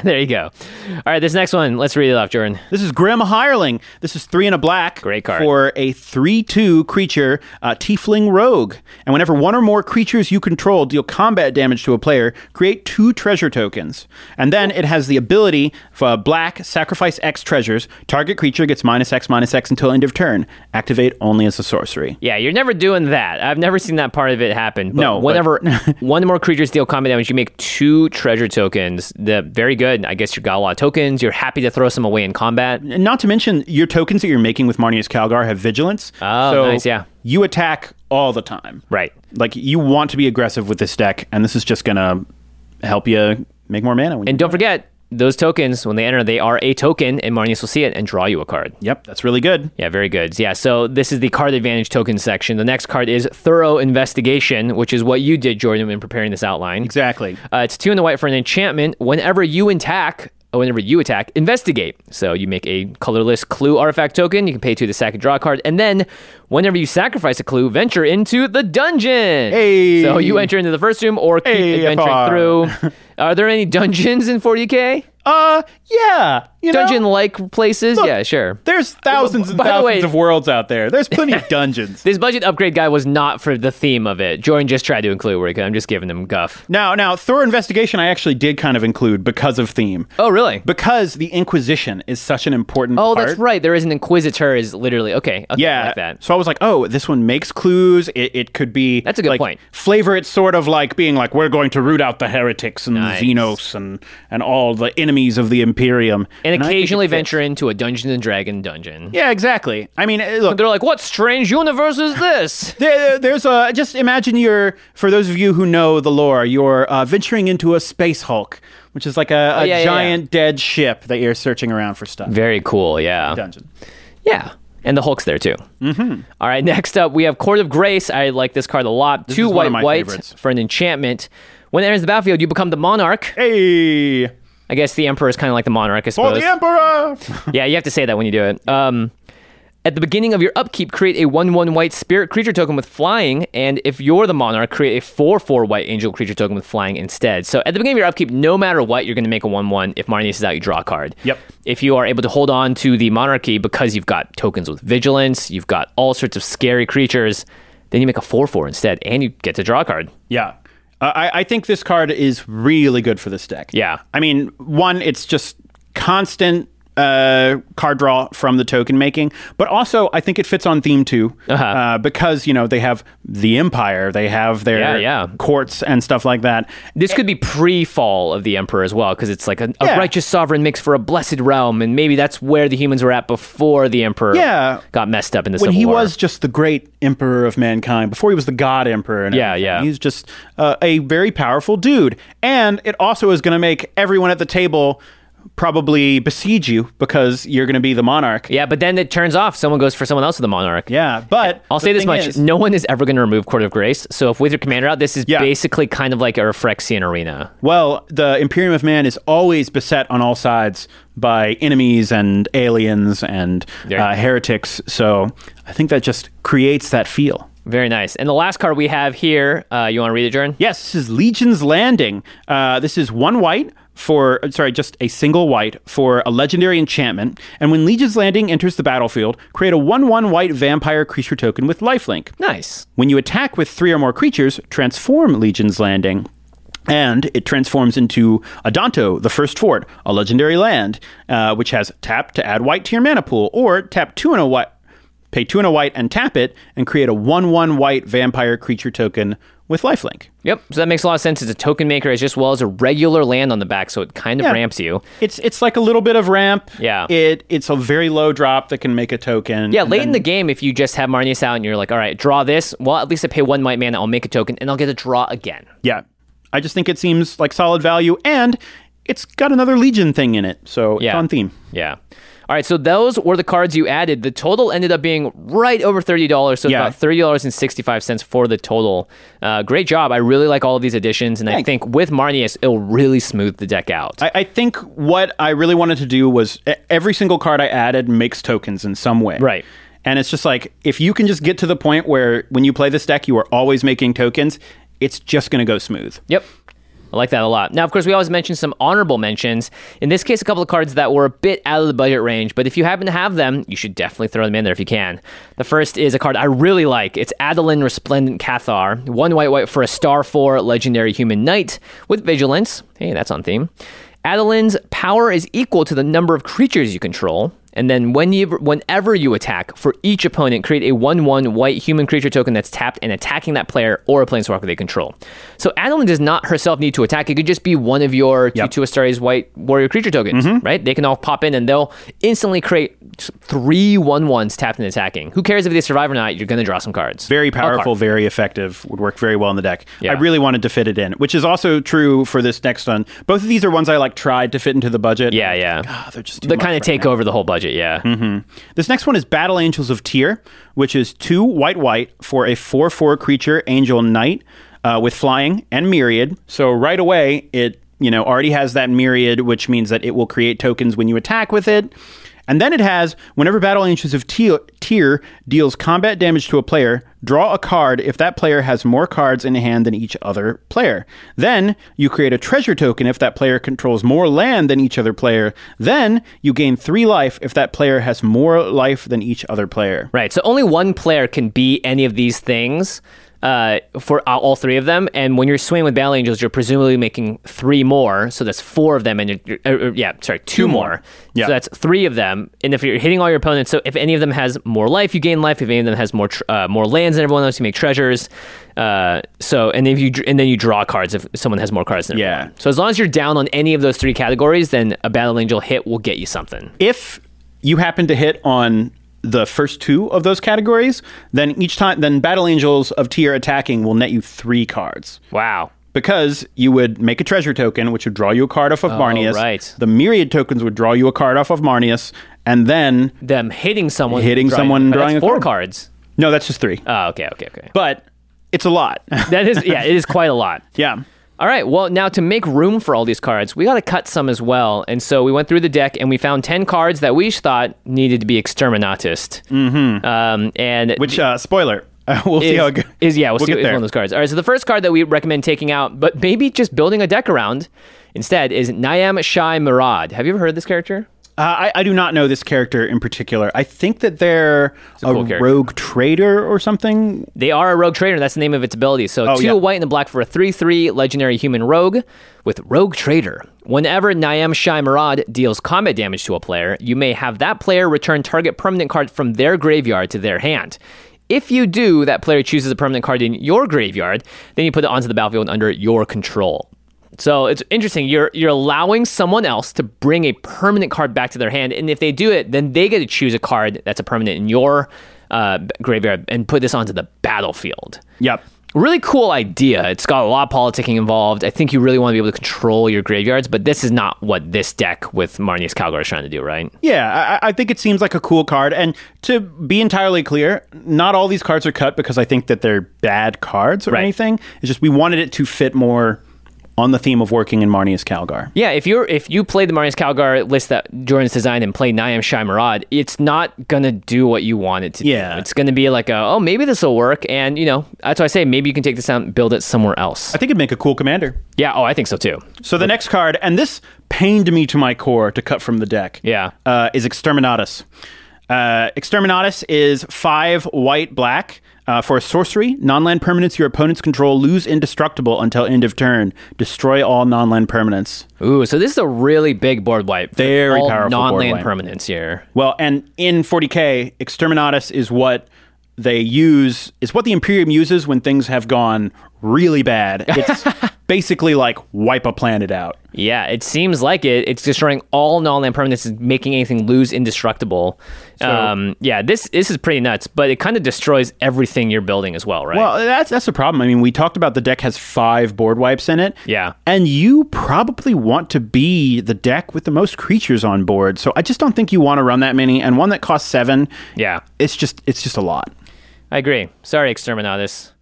*laughs* there you go. All right, this next one, let's read it off, Jordan. This is Grim Hireling. This is three and a black. Great card. For a 3 2 creature, uh, Tiefling Rogue. And whenever one or more creatures you control deal combat damage to a player, create two treasure tokens. And then it has the ability for black, sacrifice X treasures. Target creature gets minus X, minus X until end of turn. Activate only as a sorcery. Yeah, you're never doing that. I've never seen that part of it happen. But No, but- whenever *laughs* one more creatures deal combat damage, you make two treasure tokens. The very good. I guess you got a lot of tokens. You're happy to throw some away in combat. Not to mention, your tokens that you're making with Marneus Calgar have vigilance. Oh, so nice, yeah. You attack all the time. Right. Like, you want to be aggressive with this deck, and this is just going to help you make more mana. When And don't forget, those tokens, when they enter, they are a token, and Marneus will see it and draw you a card. Yep, that's really good. Yeah, very good. Yeah, so this is the card advantage token section. The next card is thorough investigation, which is what you did, Jordan, in preparing this outline. Exactly. Uh, it's two in the white for an enchantment. Whenever you attack, or whenever you attack, investigate. So you make a colorless clue artifact token. You can pay two to sack and draw a card, and then whenever you sacrifice a clue, venture into the dungeon. Hey. So you enter into the first room or keep Hey, adventuring through. *laughs* Are there any dungeons in 40k? Uh, yeah. You know, Dungeon-like places? Look, yeah, sure. There's uh, thousands and By thousands way- of worlds out there. There's plenty of *laughs* dungeons. This budget upgrade guy was not for the theme of it. Jordan just tried to include where he could. I'm just giving him guff. Now, now, thorough investigation, I actually did kind of include because of theme. Oh, really? Because the Inquisition is such an important Oh, part. that's right. There is an Inquisitor. Is literally okay. okay Yeah, like that. So I was like, oh, this one makes clues. It, it could be. That's a good like, point. Flavor it sort of like being like we're going to root out the heretics and Nice. the Xenos and and all the enemies of the Imperium, And Occasionally fits. venture into a Dungeons and Dragon dungeon. Yeah, exactly. I mean, eh, look, They're like, what strange universe is this? *laughs* There, there's a just imagine you're for those of you who know the lore, you're uh, venturing into a space Hulk, which is like a, a Oh, yeah, yeah, giant dead ship that you're searching around for stuff. Very cool. Yeah. Dungeon. Yeah. And the Hulk's there too. Mm-hmm. All right. Next up, we have Court of Grace. I like this card a lot. Two white, white favorites. for an enchantment. When it enters the battlefield, you become the monarch. Hey, I guess the emperor is kind of like the monarch, I suppose. for the emperor. *laughs* yeah, you have to say that when you do it. Um, at the beginning of your upkeep, create a 1 1 white spirit creature token with flying. And if you're the monarch, create a 4 4 white angel creature token with flying instead. So at the beginning of your upkeep, no matter what, you're going to make a 1 1. If Marneus is out, you draw a card. Yep. If you are able to hold on to the monarchy because you've got tokens with vigilance, you've got all sorts of scary creatures, then you make a 4 4 instead, and you get to draw a card. yeah. Uh, I, I think this card is really good for this deck. Yeah. I mean, one, it's just constant uh, card draw from the token making, but also I think it fits on theme too, Uh-huh. uh, because you know they have the Empire, they have their Yeah, yeah. courts and stuff like that. This could be pre-fall of the emperor as well, because it's like a, a Yeah. righteous sovereign makes for a blessed realm, and maybe that's where the humans were at before the emperor Yeah. got messed up in the when civil he war. was just the great emperor of mankind before he was the god emperor and Yeah, everything. yeah. he's just uh, a very powerful dude and it also is going to make everyone at the table probably besiege you because you're going to be the monarch yeah, but then it turns off. Someone goes for someone else with the monarch. yeah but I'll say this much: is- no one is ever going to remove Court of Grace. So if with your commander out, this is Yeah. basically kind of like a Phyrexian arena. well the imperium of man is always beset on all sides by enemies and aliens and uh, heretics so i think that just creates that feel Very nice. And the last card we have here, uh, you want to read it, Jordan? Yes, this is Legion's Landing. Uh, this is one white for, sorry, just a single white for a legendary enchantment. And when Legion's Landing enters the battlefield, create a 1 1 white vampire creature token with lifelink. Nice. When you attack with three or more creatures, transform Legion's Landing. And it transforms into Adanto, the First Fort, a legendary land, uh, which has tap to add white to your mana pool, or tap two and a white, pay two and a white and tap it, and create a 1 1 white vampire creature token with lifelink. Yep. So that makes a lot of sense. It's a token maker as just well as a regular land on the back, so it kind of Yeah. ramps you. It's it's like a little bit of ramp. Yeah. It it's a very low drop that can make a token. Yeah, late then- in the game, if you just have Marneus out and you're like, all right, draw this, well, at least I pay one white mana, I'll make a token, and I'll get a draw again. Yeah. I just think it seems like solid value and it's got another Legion thing in it. So it's Yeah. on theme. Yeah. All right, so those were the cards you added. The total ended up being right over thirty dollars, so Yeah. about thirty dollars and sixty five cents for the total. Uh, great job! I really like all of these additions, and I think with Marneus, it'll really smooth the deck out. I, I think what I really wanted to do was every single card I added makes tokens in some way. Right. And it's just like if you can just get to the point where when you play this deck you are always making tokens, it's just going to go smooth. Yep. I like that a lot. Now, of course, we always mention some honorable mentions. In this case, a couple of cards that were a bit out of the budget range, but if you happen to have them, you should definitely throw them in there if you can. The first is a card I really like. It's Adeline Resplendent Cathar. One white white for a star four legendary human knight with vigilance. Hey, that's on theme. Adeline's power is equal to the number of creatures you control. And then when you, whenever you attack, for each opponent, create a 1 1 white human creature token that's tapped and attacking that player or a planeswalker they control. So Adeline does not herself need to attack. It could just be one of your Yep. two Astartes white warrior creature tokens, right? They can all pop in and they'll instantly create three 1 1s tapped and attacking. Who cares if they survive or not? You're going to draw some cards. Very powerful, cards. very effective, would work very well in the deck. Yeah. I really wanted to fit it in, which is also true for this next one. Both of these are ones I like tried to fit into the budget. Yeah, yeah. Ah, they're just much kind of right take now. over the whole budget, yeah. This next one is Battle Angels of Tyr, which is two white white for a 4 4 creature, Angel Knight, uh, with flying and myriad. So right away, it you know already has that myriad, which means that it will create tokens when you attack with it. And then it has whenever Battle Angels of Tyr deals combat damage to a player, draw a card if that player has more cards in hand than each other player. Then you create a treasure token if that player controls more land than each other player. Then you gain three life if that player has more life than each other player. Right. So only one player can be any of these things uh, for all all three of them. And when you're swinging with Battle Angels, you're presumably making three more. So that's four of them. And you're, uh, uh, yeah, sorry, two, more. more. Yeah. So that's three of them. And if you're hitting all your opponents, so if any of them has more life, you gain life. If any of them has more tr- uh, more lands than everyone else, you make treasures. Uh, so and if you and then you draw cards if someone has more cards than Yeah. everyone. So as long as you're down on any of those three categories, then a Battle Angel hit will get you something. If you happen to hit on the first two of those categories, then each time then Battle Angels of Tyr attacking will net you three cards. Wow. Because you would make a treasure token, which would draw you a card off of oh, Marneus. right. The myriad tokens would draw you a card off of Marneus, and then Them hitting someone, Hitting drawing- someone, oh, drawing a four card. cards. no, that's just three. Oh, okay, okay, okay. but it's a lot. *laughs* That is, yeah, it is quite a lot. yeah. All right, well, now to make room for all these cards, we got to cut some as well. And so we went through the deck and we found 10 cards that we thought needed to be exterminatist. Mm-hmm. Um, and Which uh, spoiler, *laughs* we'll see is, how it goes. is yeah, we'll, see get which one of those cards. All right, so the first card that we recommend taking out, but maybe just building a deck around instead, is Neyam Shai Murad. Have you ever heard of this character? Uh, I, I do not know this character in particular. I think that they're a a, cool rogue trader or something. They are a rogue trader. That's the name of its ability. So Oh, two yeah. white and a black for a 3 3 legendary human rogue with Rogue Trader. Whenever Neyam Shai Murad deals combat damage to a player, you may have that player return target permanent card from their graveyard to their hand. If you do, that player chooses a permanent card in your graveyard, then you put it onto the battlefield under your control. So it's interesting. You're you're allowing someone else to bring a permanent card back to their hand, and if they do it, then they get to choose a card that's a permanent in your uh, graveyard and put this onto the battlefield. Yep. Really cool idea. It's got a lot of politicking involved. I think you really want to be able to control your graveyards, but this is not what this deck with Marneus Calgar is trying to do, right? Yeah, I, I think it seems like a cool card. And to be entirely clear, not all these cards are cut because I think that they're bad cards or Right. anything. It's just we wanted it to fit more on the theme of working in Marneus Calgar. Yeah, if you're if you play the Marneus Calgar list that Jordan's designed and play Neyam Shai it's not gonna do what you want it to Yeah. do. It's gonna be like a, oh maybe this will work, and you know that's why I say maybe you can take this out and build it somewhere else. I think it'd make a cool commander. Yeah, oh I think so too. So the next card, and this pained me to my core to cut from the deck. Yeah. uh, is Exterminatus. Uh, Exterminatus is five white black. Uh, for a sorcery, non-land permanents your opponents control lose indestructible until end of turn. Destroy all non-land permanents. Ooh, so this is a really big board wipe. Very powerful board non-land permanents here. Well, and in 40k, Exterminatus is what they use. Is what the Imperium uses when things have gone really bad. It's *laughs* basically like wipe a planet out. Yeah, it seems like it. It's destroying all non-land permanents, and making anything lose indestructible. um, yeah, this this is pretty nuts, but it kind of destroys everything you're building as well, right? Well, that's that's the problem. I mean, we talked about the deck has five board wipes in it. Yeah. and you probably want to be the deck with the most creatures on board. So I just don't think you want to run that many. And one that costs seven. yeah, it's just it's just a lot. I agree. Sorry, Exterminatus.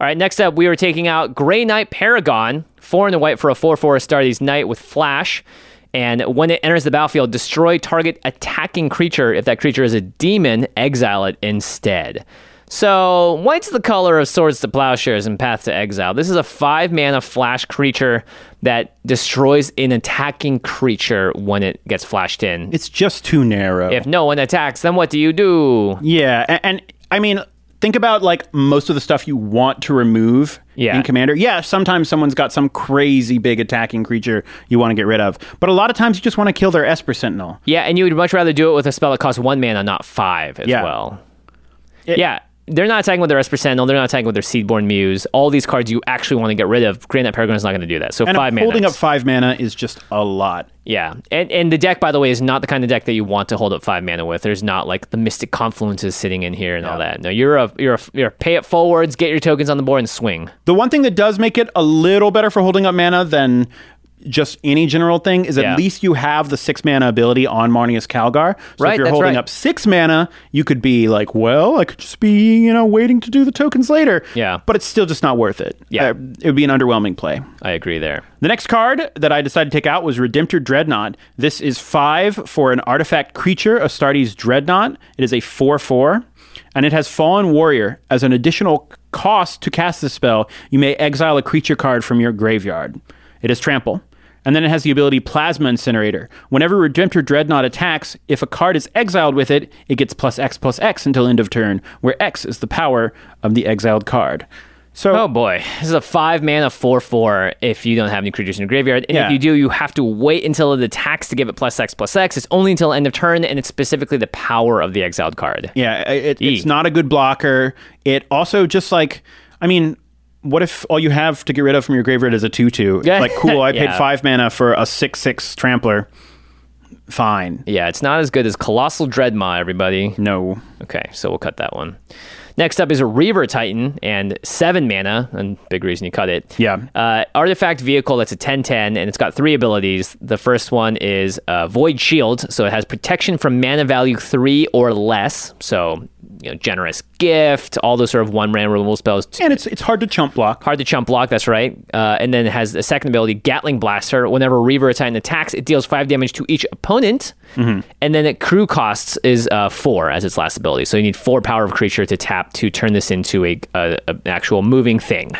All right, next up, we are taking out Grey Knight Paragon, four and a white for a 4 4 Astartes Knight with Flash. And when it enters the battlefield, destroy target attacking creature. If that creature is a demon, exile it instead. So, white's the color of Swords to Plowshares and Path to Exile. This is a five mana flash creature that destroys an attacking creature when it gets flashed in. It's just too narrow. If no one attacks, then what do you do? yeah, and, and I mean, think about like most of the stuff you want to remove Yeah. in Commander. Yeah, sometimes someone's got some crazy big attacking creature you want to get rid of, but a lot of times you just want to kill their Esper Sentinel. Yeah, and you would much rather do it with a spell that costs one mana, not five as Yeah. well. yeah, they're not attacking with their Esper Sentinel. They're not attacking with their Seedborn Muse. All these cards you actually want to get rid of. Grey Knight Paragon is not going to do that. So And five mana. holding up five mana is just a lot. Yeah, and and the deck, by the way, is not the kind of deck that you want to hold up five mana with. There's not like the Mystic Confluences sitting in here and all that. No, you're a you're a you're a pay it forwards, get your tokens on the board, and swing. The one thing that does make it a little better for holding up mana than just any general thing is Yeah. at least you have the six mana ability on Marneus Calgar. So Right, if you're holding right. up six mana, you could be like, well, I could just be, you know, waiting to do the tokens later. Yeah. But it's still just not worth it. Yeah. Uh, it would be an underwhelming play. I agree there. The next card that I decided to take out was Redemptor Dreadnought. This is five for an artifact creature, Astartes Dreadnought. It is a 4 4, and it has Fallen Warrior. As an additional cost to cast this spell, you may exile a creature card from your graveyard. It is Trample. And then it has the ability Plasma Incinerator. Whenever Redemptor Dreadnought attacks, if a card is exiled with it, it gets plus X plus X until end of turn, where X is the power of the exiled card. So Oh boy, this is a five mana four four. If you don't have any creatures in your graveyard, and Yeah. if you do, you have to wait until it attacks to give it plus X plus X. It's only until end of turn, and it's specifically the power of the exiled card. Yeah, it, it's not a good blocker. It also just like, I mean, what if all you have to get rid of from your graveyard is a two-two? Yeah. Like, cool, I *laughs* paid five mana for a six-six trampler. Fine. Yeah, it's not as good as Colossal Dreadmaw, everybody. No. Okay, so we'll cut that one. Next up is a Reaver Titan and seven mana, and big reason you cut it. Yeah. Uh, artifact vehicle that's a 10 10, and it's got three abilities. The first one is uh, Void Shield, so it has protection from mana value three or less. So, you know, Generous Gift, all those sort of one mana removal spells. And it's it's hard to chump block. Hard to chump block, that's right. Uh, and then it has a second ability, Gatling Blaster. Whenever Reaver Titan attacks, it deals five damage to each opponent. And then it crew costs is uh, four as its last ability. So you need four power of creature to tap to turn this into a, a, a- an actual moving thing.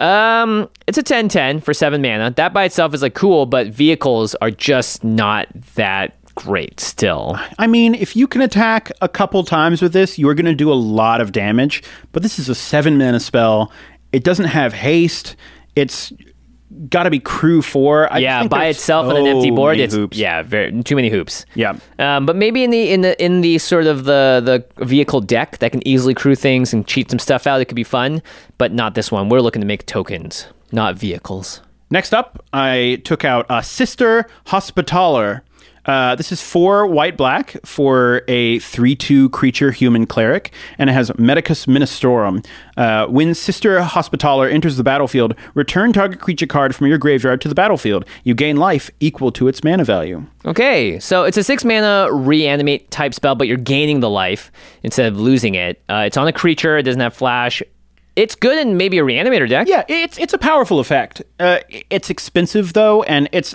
Um, it's a 10-10 for seven mana. That by itself is like cool, but vehicles are just not that great still. I mean, if you can attack a couple times with this, you're going to do a lot of damage. But this is a seven mana spell. It doesn't have haste. It's got to be crew four. I yeah, think by itself on an empty board, it's hoops. yeah, very too many hoops. Yeah. Um, but maybe in the in the in the sort of the the vehicle deck that can easily crew things and cheat some stuff out, it could be fun. But not this one. We're looking to make tokens, not vehicles. Next up, I took out a Sister Hospitaller. Uh, this is four white black for a 3 2 creature human cleric, and it has Medicus Ministorum. Uh, when Sister Hospitaller enters the battlefield, return target creature card from your graveyard to the battlefield. You gain life equal to its mana value. Okay, so it's a six mana reanimate type spell, but you're gaining the life instead of losing it. Uh, it's on a creature. It doesn't have flash. It's good in maybe a reanimator deck. Yeah, it's it's a powerful effect. Uh, it's expensive though, and it's.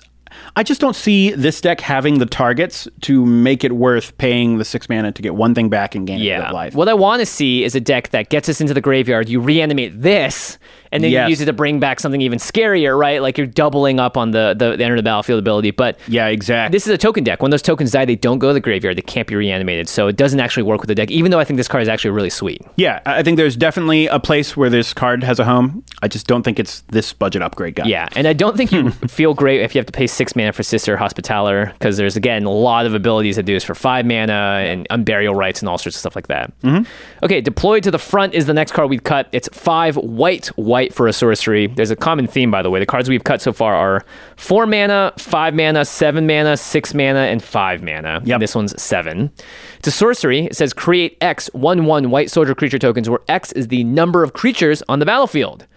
I just don't see this deck having the targets to make it worth paying the six mana to get one thing back and gain Yeah. life. What I want to see is a deck that gets us into the graveyard. You reanimate this, and then Yes. you use it to bring back something even scarier, right? Like you're doubling up on the the, the enter the battlefield ability. But yeah, exactly. this is a token deck. When those tokens die, they don't go to the graveyard. They can't be reanimated, so it doesn't actually work with the deck. Even though I think this card is actually really sweet. Yeah, I think there's definitely a place where this card has a home. I just don't think it's this budget upgrade guy. Yeah, and I don't think you *laughs* feel great if you have to pay six mana for Sister Hospitaller because there's again a lot of abilities that do this for five mana and unburial rites and all sorts of stuff like that. Mm-hmm. Okay, deployed to the front is the next card we've cut. It's five white white for a sorcery. There's a common theme by the way. The cards we've cut so far are four mana, five mana, seven mana, six mana, and five mana. Yep. This one's seven. It's a sorcery. It says create X one one white soldier creature tokens where X is the number of creatures on the battlefield.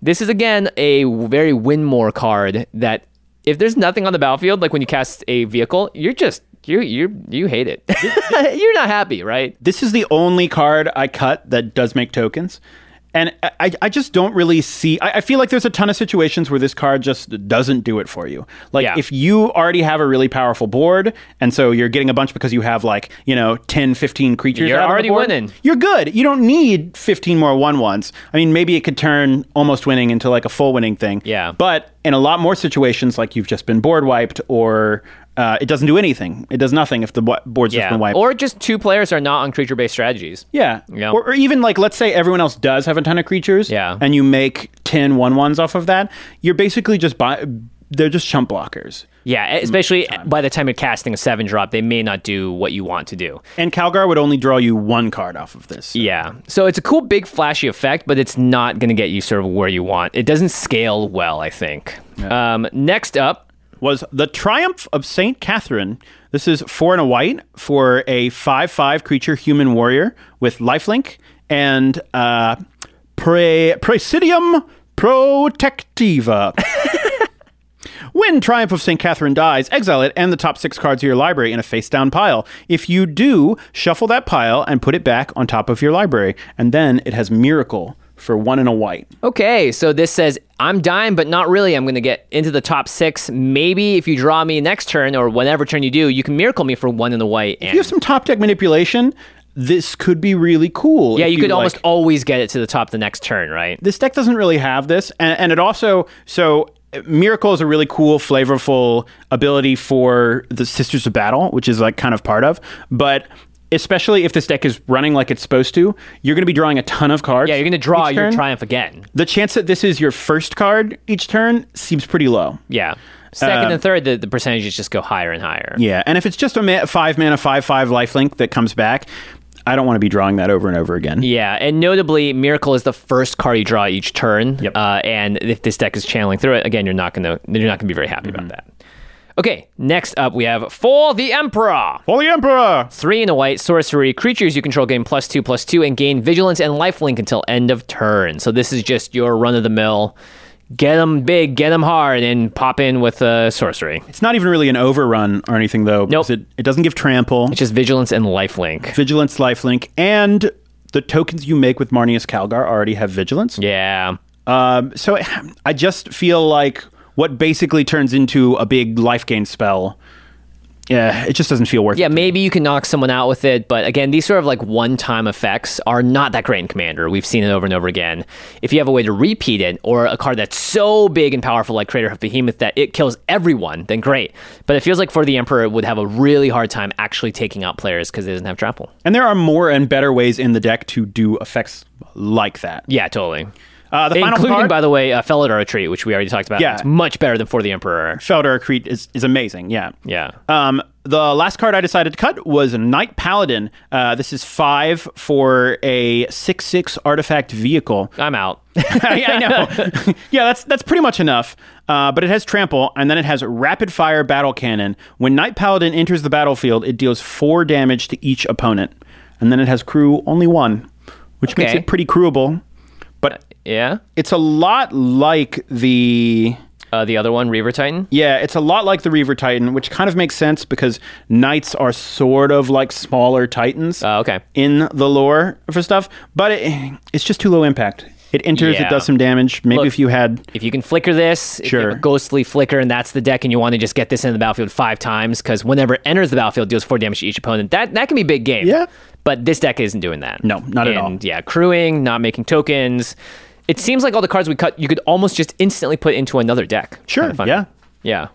This is again a very Winmore card that if there's nothing on the battlefield, like when you cast a vehicle, you're just you you you hate it. *laughs* you're not happy, right? This is the only card I cut that does make tokens. And I, I just don't really see. I, I feel like there's a ton of situations where this card just doesn't do it for you. Like Yeah. if you already have a really powerful board, and so you're getting a bunch because you have like, you know, 10, 15 creatures. You're out on the already board, winning. You're good. You don't need 15 more one ones. I mean, maybe it could turn almost winning into like a full winning thing. Yeah. But in a lot more situations, like you've just been board wiped or uh, it doesn't do anything. It does nothing if the bo- board's just Yeah. been wiped. Or just two players are not on creature based strategies. Yeah. Yeah. Or, or even like, let's say everyone else does have a ton of creatures. Yeah. And you make 10 one ones off of that. You're basically just buy. They're just chump blockers. Yeah, especially by the time you're casting a seven drop, they may not do what you want to do. And Calgar would only draw you one card off of this. Yeah. So it's a cool, big, flashy effect, but it's not going to get you sort of where you want. It doesn't scale well, I think. Um, next up, Was the Triumph of Saint Katherine. This is four and a white for a five-five creature human warrior with lifelink and uh, pre- Presidium Protectiva. *laughs* When Triumph of St. Katherine dies, exile it and the top six cards of your library in a face down pile. If you do, shuffle that pile and put it back on top of your library. And then it has Miracle for one and a white. Okay, so this says I'm dying, but not really. I'm going to get into the top six. Maybe if you draw me next turn or whatever turn you do, you can miracle me for one in the white. If you have some top deck manipulation, this could be really cool. yeah, you could almost always get it to the top the next turn, right? this deck doesn't really have this and, and it also so miracle is a really cool flavorful ability for the sisters of battle which is like kind of part of but especially if this deck is running like it's supposed to you're going to be drawing a ton of cards Yeah, you're going to draw your turn. triumph again. the chance that this is your first card each turn seems pretty low Yeah. Second and third, the, the percentages just go higher and higher. yeah and if it's just a ma- five mana five five lifelink that comes back i don't want to be drawing that over and over again Yeah, and notably, Miracle is the first card you draw each turn. Yep. Uh, and if this deck is channeling through it, again, you're not gonna you're not gonna be very happy Mm-hmm. about that. Okay, next up we have For the Emperor. For the Emperor! Three in a white sorcery. Creatures you control gain plus two plus two and gain vigilance and lifelink until end of turn. So this is just your run of the mill. Get them big, get them hard, and pop in with a sorcery. It's not even really an overrun or anything though. Nope. because It, it doesn't give trample. It's just vigilance and lifelink. Vigilance lifelink, and the tokens you make with Marneus Calgar already have vigilance. Yeah. Um, so I just feel like what basically turns into a big life gain spell yeah, it just doesn't feel worth Yeah, it. Yeah, maybe you can knock someone out with it, but again, these sort of like one time effects are not that great in Commander. We've seen it over and over again. If you have a way to repeat it, or a card that's so big and powerful like Craterhoof Behemoth that it kills everyone, then great. But it feels like for the Emperor, it would have a really hard time actually taking out players because it doesn't have trample. And there are more and better ways in the deck to do effects like that. Yeah, totally. Uh, the final Including, card, by the way, uh, Felidar Retreat, which we already talked about. Yeah. It's much better than For the Emperor. Felidar Retreat is, is amazing. Yeah. Yeah. Um, the last card I decided to cut was Knight Paladin. Uh, this is five for a six-six artifact vehicle. I'm out. *laughs* I, I know. *laughs* yeah, that's that's pretty much enough. Uh, but it has trample, and then it has rapid fire battle cannon. When Knight Paladin enters the battlefield, it deals four damage to each opponent, and then it has crew only one, which makes it pretty crewable. But yeah. it's a lot like the Uh, the other one, Reaver Titan. yeah, it's a lot like the Reaver Titan, which kind of makes sense because knights are sort of like smaller titans Oh, okay. in the lore for stuff, but it, it's just too low impact. It enters, Yeah. it does some damage. Maybe Look, if you had If you can flicker this, if you have Sure. a ghostly flicker, and that's the deck, and you want to just get this into the battlefield five times, because whenever it enters the battlefield, deals four damage to each opponent. That that can be big game. Yeah. But this deck isn't doing that. No, not at all. Yeah, crewing, not making tokens. It seems like all the cards we cut, you could almost just instantly put into another deck. Sure, yeah. Yeah.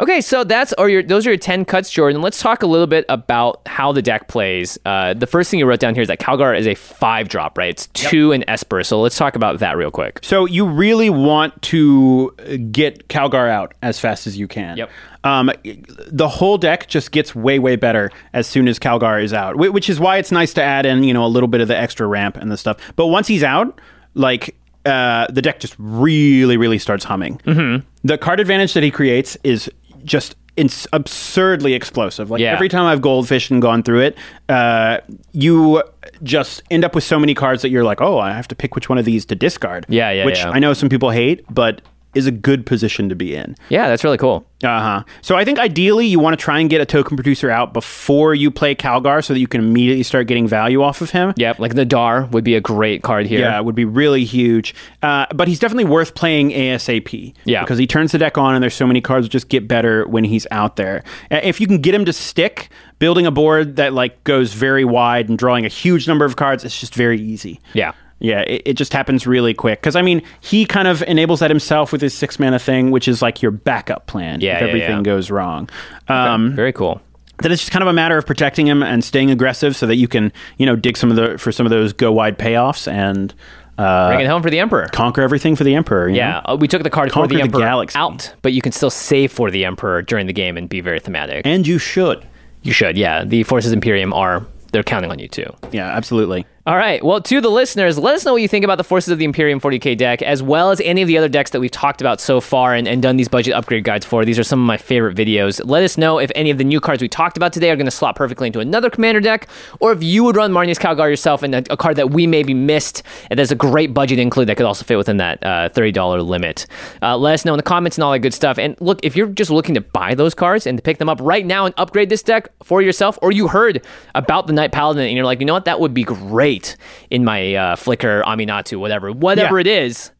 Okay, so that's or your those are your ten cuts, Jordan. Let's talk a little bit about how the deck plays. Uh, the first thing you wrote down here is that Calgar is a five drop, right? It's two and Esper. So let's talk about that real quick. So you really want to get Calgar out as fast as you can. Yep. Um, the whole deck just gets way way better as soon as Calgar is out, which is why it's nice to add in you know a little bit of the extra ramp and the stuff. But once he's out, like. Uh, the deck just really, really starts humming. Mm-hmm. The card advantage that he creates is just ins- absurdly explosive. Like Yeah. every time I've goldfished and gone through it, uh, you just end up with so many cards that you're like, oh, I have to pick which one of these to discard. Yeah, yeah, Which yeah. I know some people hate, but is a good position to be in. Yeah, that's really cool. Uh huh. So I think ideally you want to try and get a token producer out before you play Calgar, so that you can immediately start getting value off of him. Yep, like the Dar would be a great card here. Yeah, it would be really huge. Uh, but he's definitely worth playing ASAP. Yeah. Because he turns the deck on and there's so many cards that just get better when he's out there. Uh, If you can get him to stick, building a board that like goes very wide and drawing a huge number of cards, it's just very easy. Yeah. Yeah, it, it just happens really quick. Because, I mean, he kind of enables that himself with his six mana thing, which is like your backup plan Yeah, if yeah, everything yeah. goes wrong. Um, Very cool. that it's just kind of a matter of protecting him and staying aggressive so that you can, you know, dig some of the for some of those go wide payoffs and uh, Bring it home for the Emperor. conquer everything for the Emperor. you Yeah, know? uh, we took the card for Conquer the the Emperor galaxy. out, but you can still save for the Emperor during the game and be very thematic. and you should. you should, yeah. The Forces Imperium are they're counting on you too. Yeah, absolutely. All right. Well, to the listeners, let us know what you think about the Forces of the Imperium 40k deck, as well as any of the other decks that we've talked about so far and, and done these budget upgrade guides for. These are some of my favorite videos. Let us know if any of the new cards we talked about today are going to slot perfectly into another commander deck, or if you would run Marneus Calgar yourself and a, a card that we maybe missed. And there's a great budget include that could also fit within that uh, $30 limit. Uh, let us know in the comments and all that good stuff. And look, if you're just looking to buy those cards and to pick them up right now and upgrade this deck for yourself, or you heard about the Knight Paladin and you're like, you know what, that would be great in my uh, flicker, Aminatou, whatever, whatever Yeah. it is.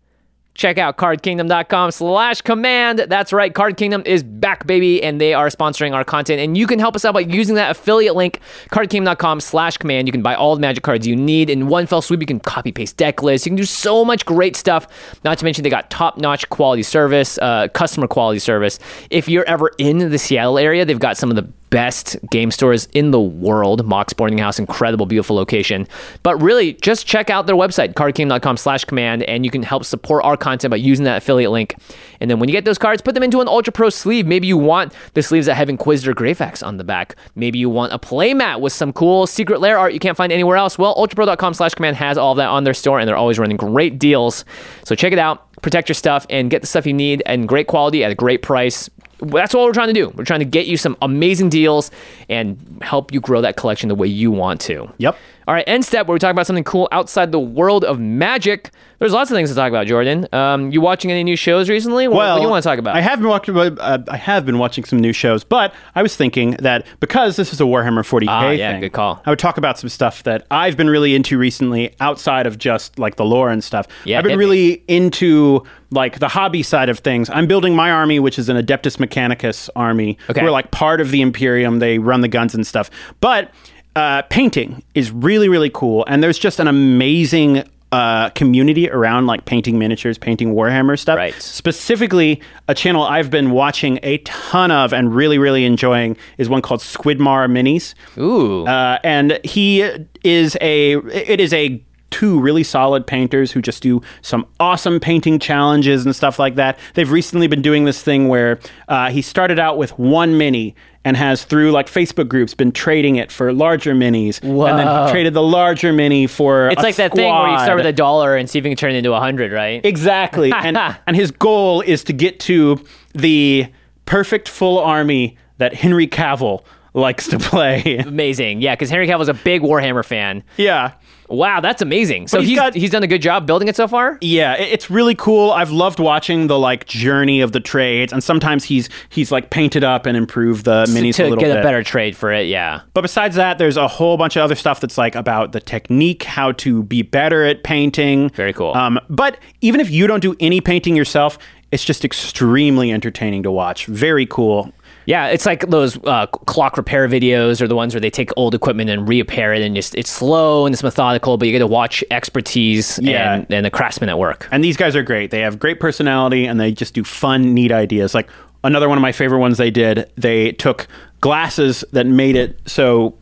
Check out cardkingdom.com slash command. That's right. Card Kingdom is back, baby, and they are sponsoring our content. And you can help us out by using that affiliate link, cardkingdom.com slash command. You can buy all the magic cards you need in one fell swoop. You can copy paste deck lists. You can do so much great stuff. Not to mention they got top notch quality service, uh, customer quality service. If you're ever in the Seattle area, they've got some of the best game stores in the world. Mox Boarding House, incredible, beautiful location. But really, just check out their website, cardkingdom.com slash command, and you can help support our content by using that affiliate link. And then when you get those cards, put them into an Ultra Pro sleeve. Maybe you want the sleeves that have Inquisitor Greyfax on the back. Maybe you want a playmat with some cool secret lair art you can't find anywhere else. Well, ultrapro.com slash command has all of that on their store, and they're always running great deals. So check it out, protect your stuff, and get the stuff you need and great quality at a great price that's what we're trying to do. We're trying to get you some amazing deals and help you grow that collection the way you want to. Yep. All right, end step where we talk about something cool outside the world of magic. There's lots of things to talk about, Jordan. Um, you watching any new shows recently? What, what do you want to talk about? I have been watching. Uh, I have been watching some new shows, but I was thinking that because this is a Warhammer 40k Ah, yeah, thing, good call. I would talk about some stuff that I've been really into recently, outside of just like the lore and stuff. Yeah, I've been hit me. really into like the hobby side of things. I'm building my army, which is an Adeptus Mechanicus army. Okay. We're like part of the Imperium. They run the guns and stuff, but uh, painting is really really cool, and there's just an amazing. Uh, community around like painting miniatures, painting Warhammer stuff. Right. Specifically, a channel I've been watching a ton of and really, really enjoying is one called Squidmar Minis. Ooh. Uh, and he is a it is a two really solid painters who just do some awesome painting challenges and stuff like that. They've recently been doing this thing where uh, he started out with one mini and has through like Facebook groups been trading it for larger minis and then traded the larger mini for it's like that thing where you start with a dollar and see if you can turn it into a hundred, right? Exactly. and *laughs* and his goal is to get to the perfect full army that Henry Cavill likes to play. amazing. Yeah, because Henry Cavill's a big Warhammer fan. yeah. Wow, that's amazing. So he's he's got- he's done a good job building it so far. Yeah, it- it's really cool. I've loved watching the like journey of the trades, and sometimes he's he's like painted up and improved the minis to a little get bit. a better trade for it. Yeah. But besides that, there's a whole bunch of other stuff that's like about the technique, how to be better at painting. Very cool. Um, but even if you don't do any painting yourself, it's just extremely entertaining to watch. Very cool. Yeah, it's like those uh, clock repair videos or the ones where they take old equipment and repair it, and just it's slow and it's methodical, but you get to watch expertise Yeah. and, and the craftsmen at work. And these guys are great. They have great personality and they just do fun, neat ideas. Like another one of my favorite ones they did, they took glasses that made it so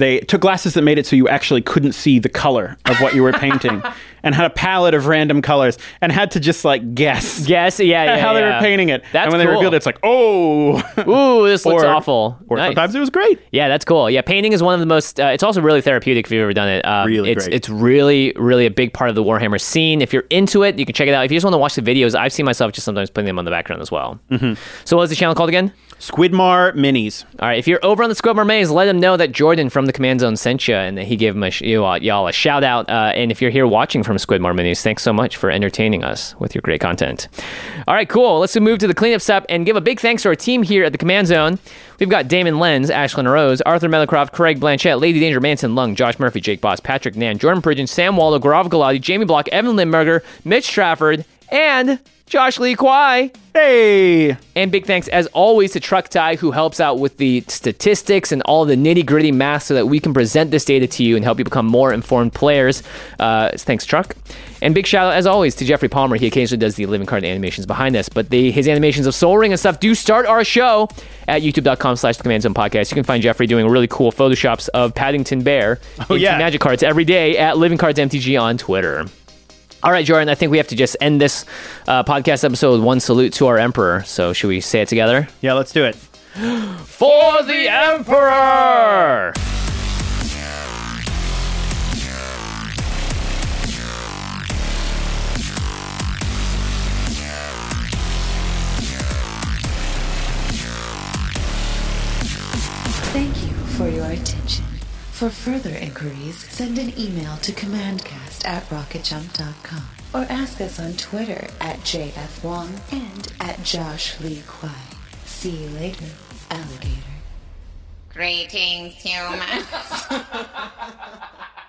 they took glasses that made it so you actually couldn't see the color of what you were painting *laughs* and had a palette of random colors and had to just like guess guess yeah, yeah. how they yeah. were painting it. That's and when they revealed it, it's like, oh. Ooh, this *laughs* looks awful. Or Nice. sometimes it was great. Yeah, that's cool. Yeah, painting is one of the most. Uh, it's also really therapeutic if you've ever done it. Um, Really it's great. it's really really a big part of the Warhammer scene. If you're into it, you can check it out. If you just want to watch the videos, I've seen myself just sometimes putting them on the background as well. Mm-hmm. So what was the channel called again? Squidmar minis. All right, if you're over on the Squidmar Maze, let them know that Jordan from the Command Zone sent you and that he gave him a sh- you, uh, y'all a shout out. Uh, and if you're here watching from Squidmar Minis, thanks so much for entertaining us with your great content. All right, cool. Let's move to the cleanup step and give a big thanks to our team here at the Command Zone. We've got Damon Lenz, Ashlyn Rose, Arthur Melicroft, Craig Blanchett, Lady Danger, Manson Lung, Josh Murphy, Jake Boss, Patrick Nan, Jordan Pridgeon, Sam Waldo, Gaurav Galati, Jamie Block, Evan Lindberger, Mitch Trafford, and Josh Lee Kwai. Hey. And big thanks, as always, to Truck Tie, who helps out with the statistics and all the nitty gritty math so that we can present this data to you and help you become more informed players. Uh, thanks, Truck. And big shout out, as always, to Jeffrey Palmer. He occasionally does the living card animations behind this, but the, his animations of Sol Ring and stuff do start our show at youtube.com slash the Command Zone Podcast. You can find Jeffrey doing really cool photoshops of Paddington Bear Oh, yeah. magic cards every day at Living Cards MTG on Twitter. All right, Jordan, I think we have to just end this uh, podcast episode with one salute to our Emperor. So, should we say it together? Yeah, let's do it. *gasps* For the Emperor! Thank you for your attention. For further inquiries, send an email to commandcast at rocketjump.com or ask us on Twitter at JFWong and at Josh Lee Kwai. See you later, alligator. Greetings, humans. *laughs*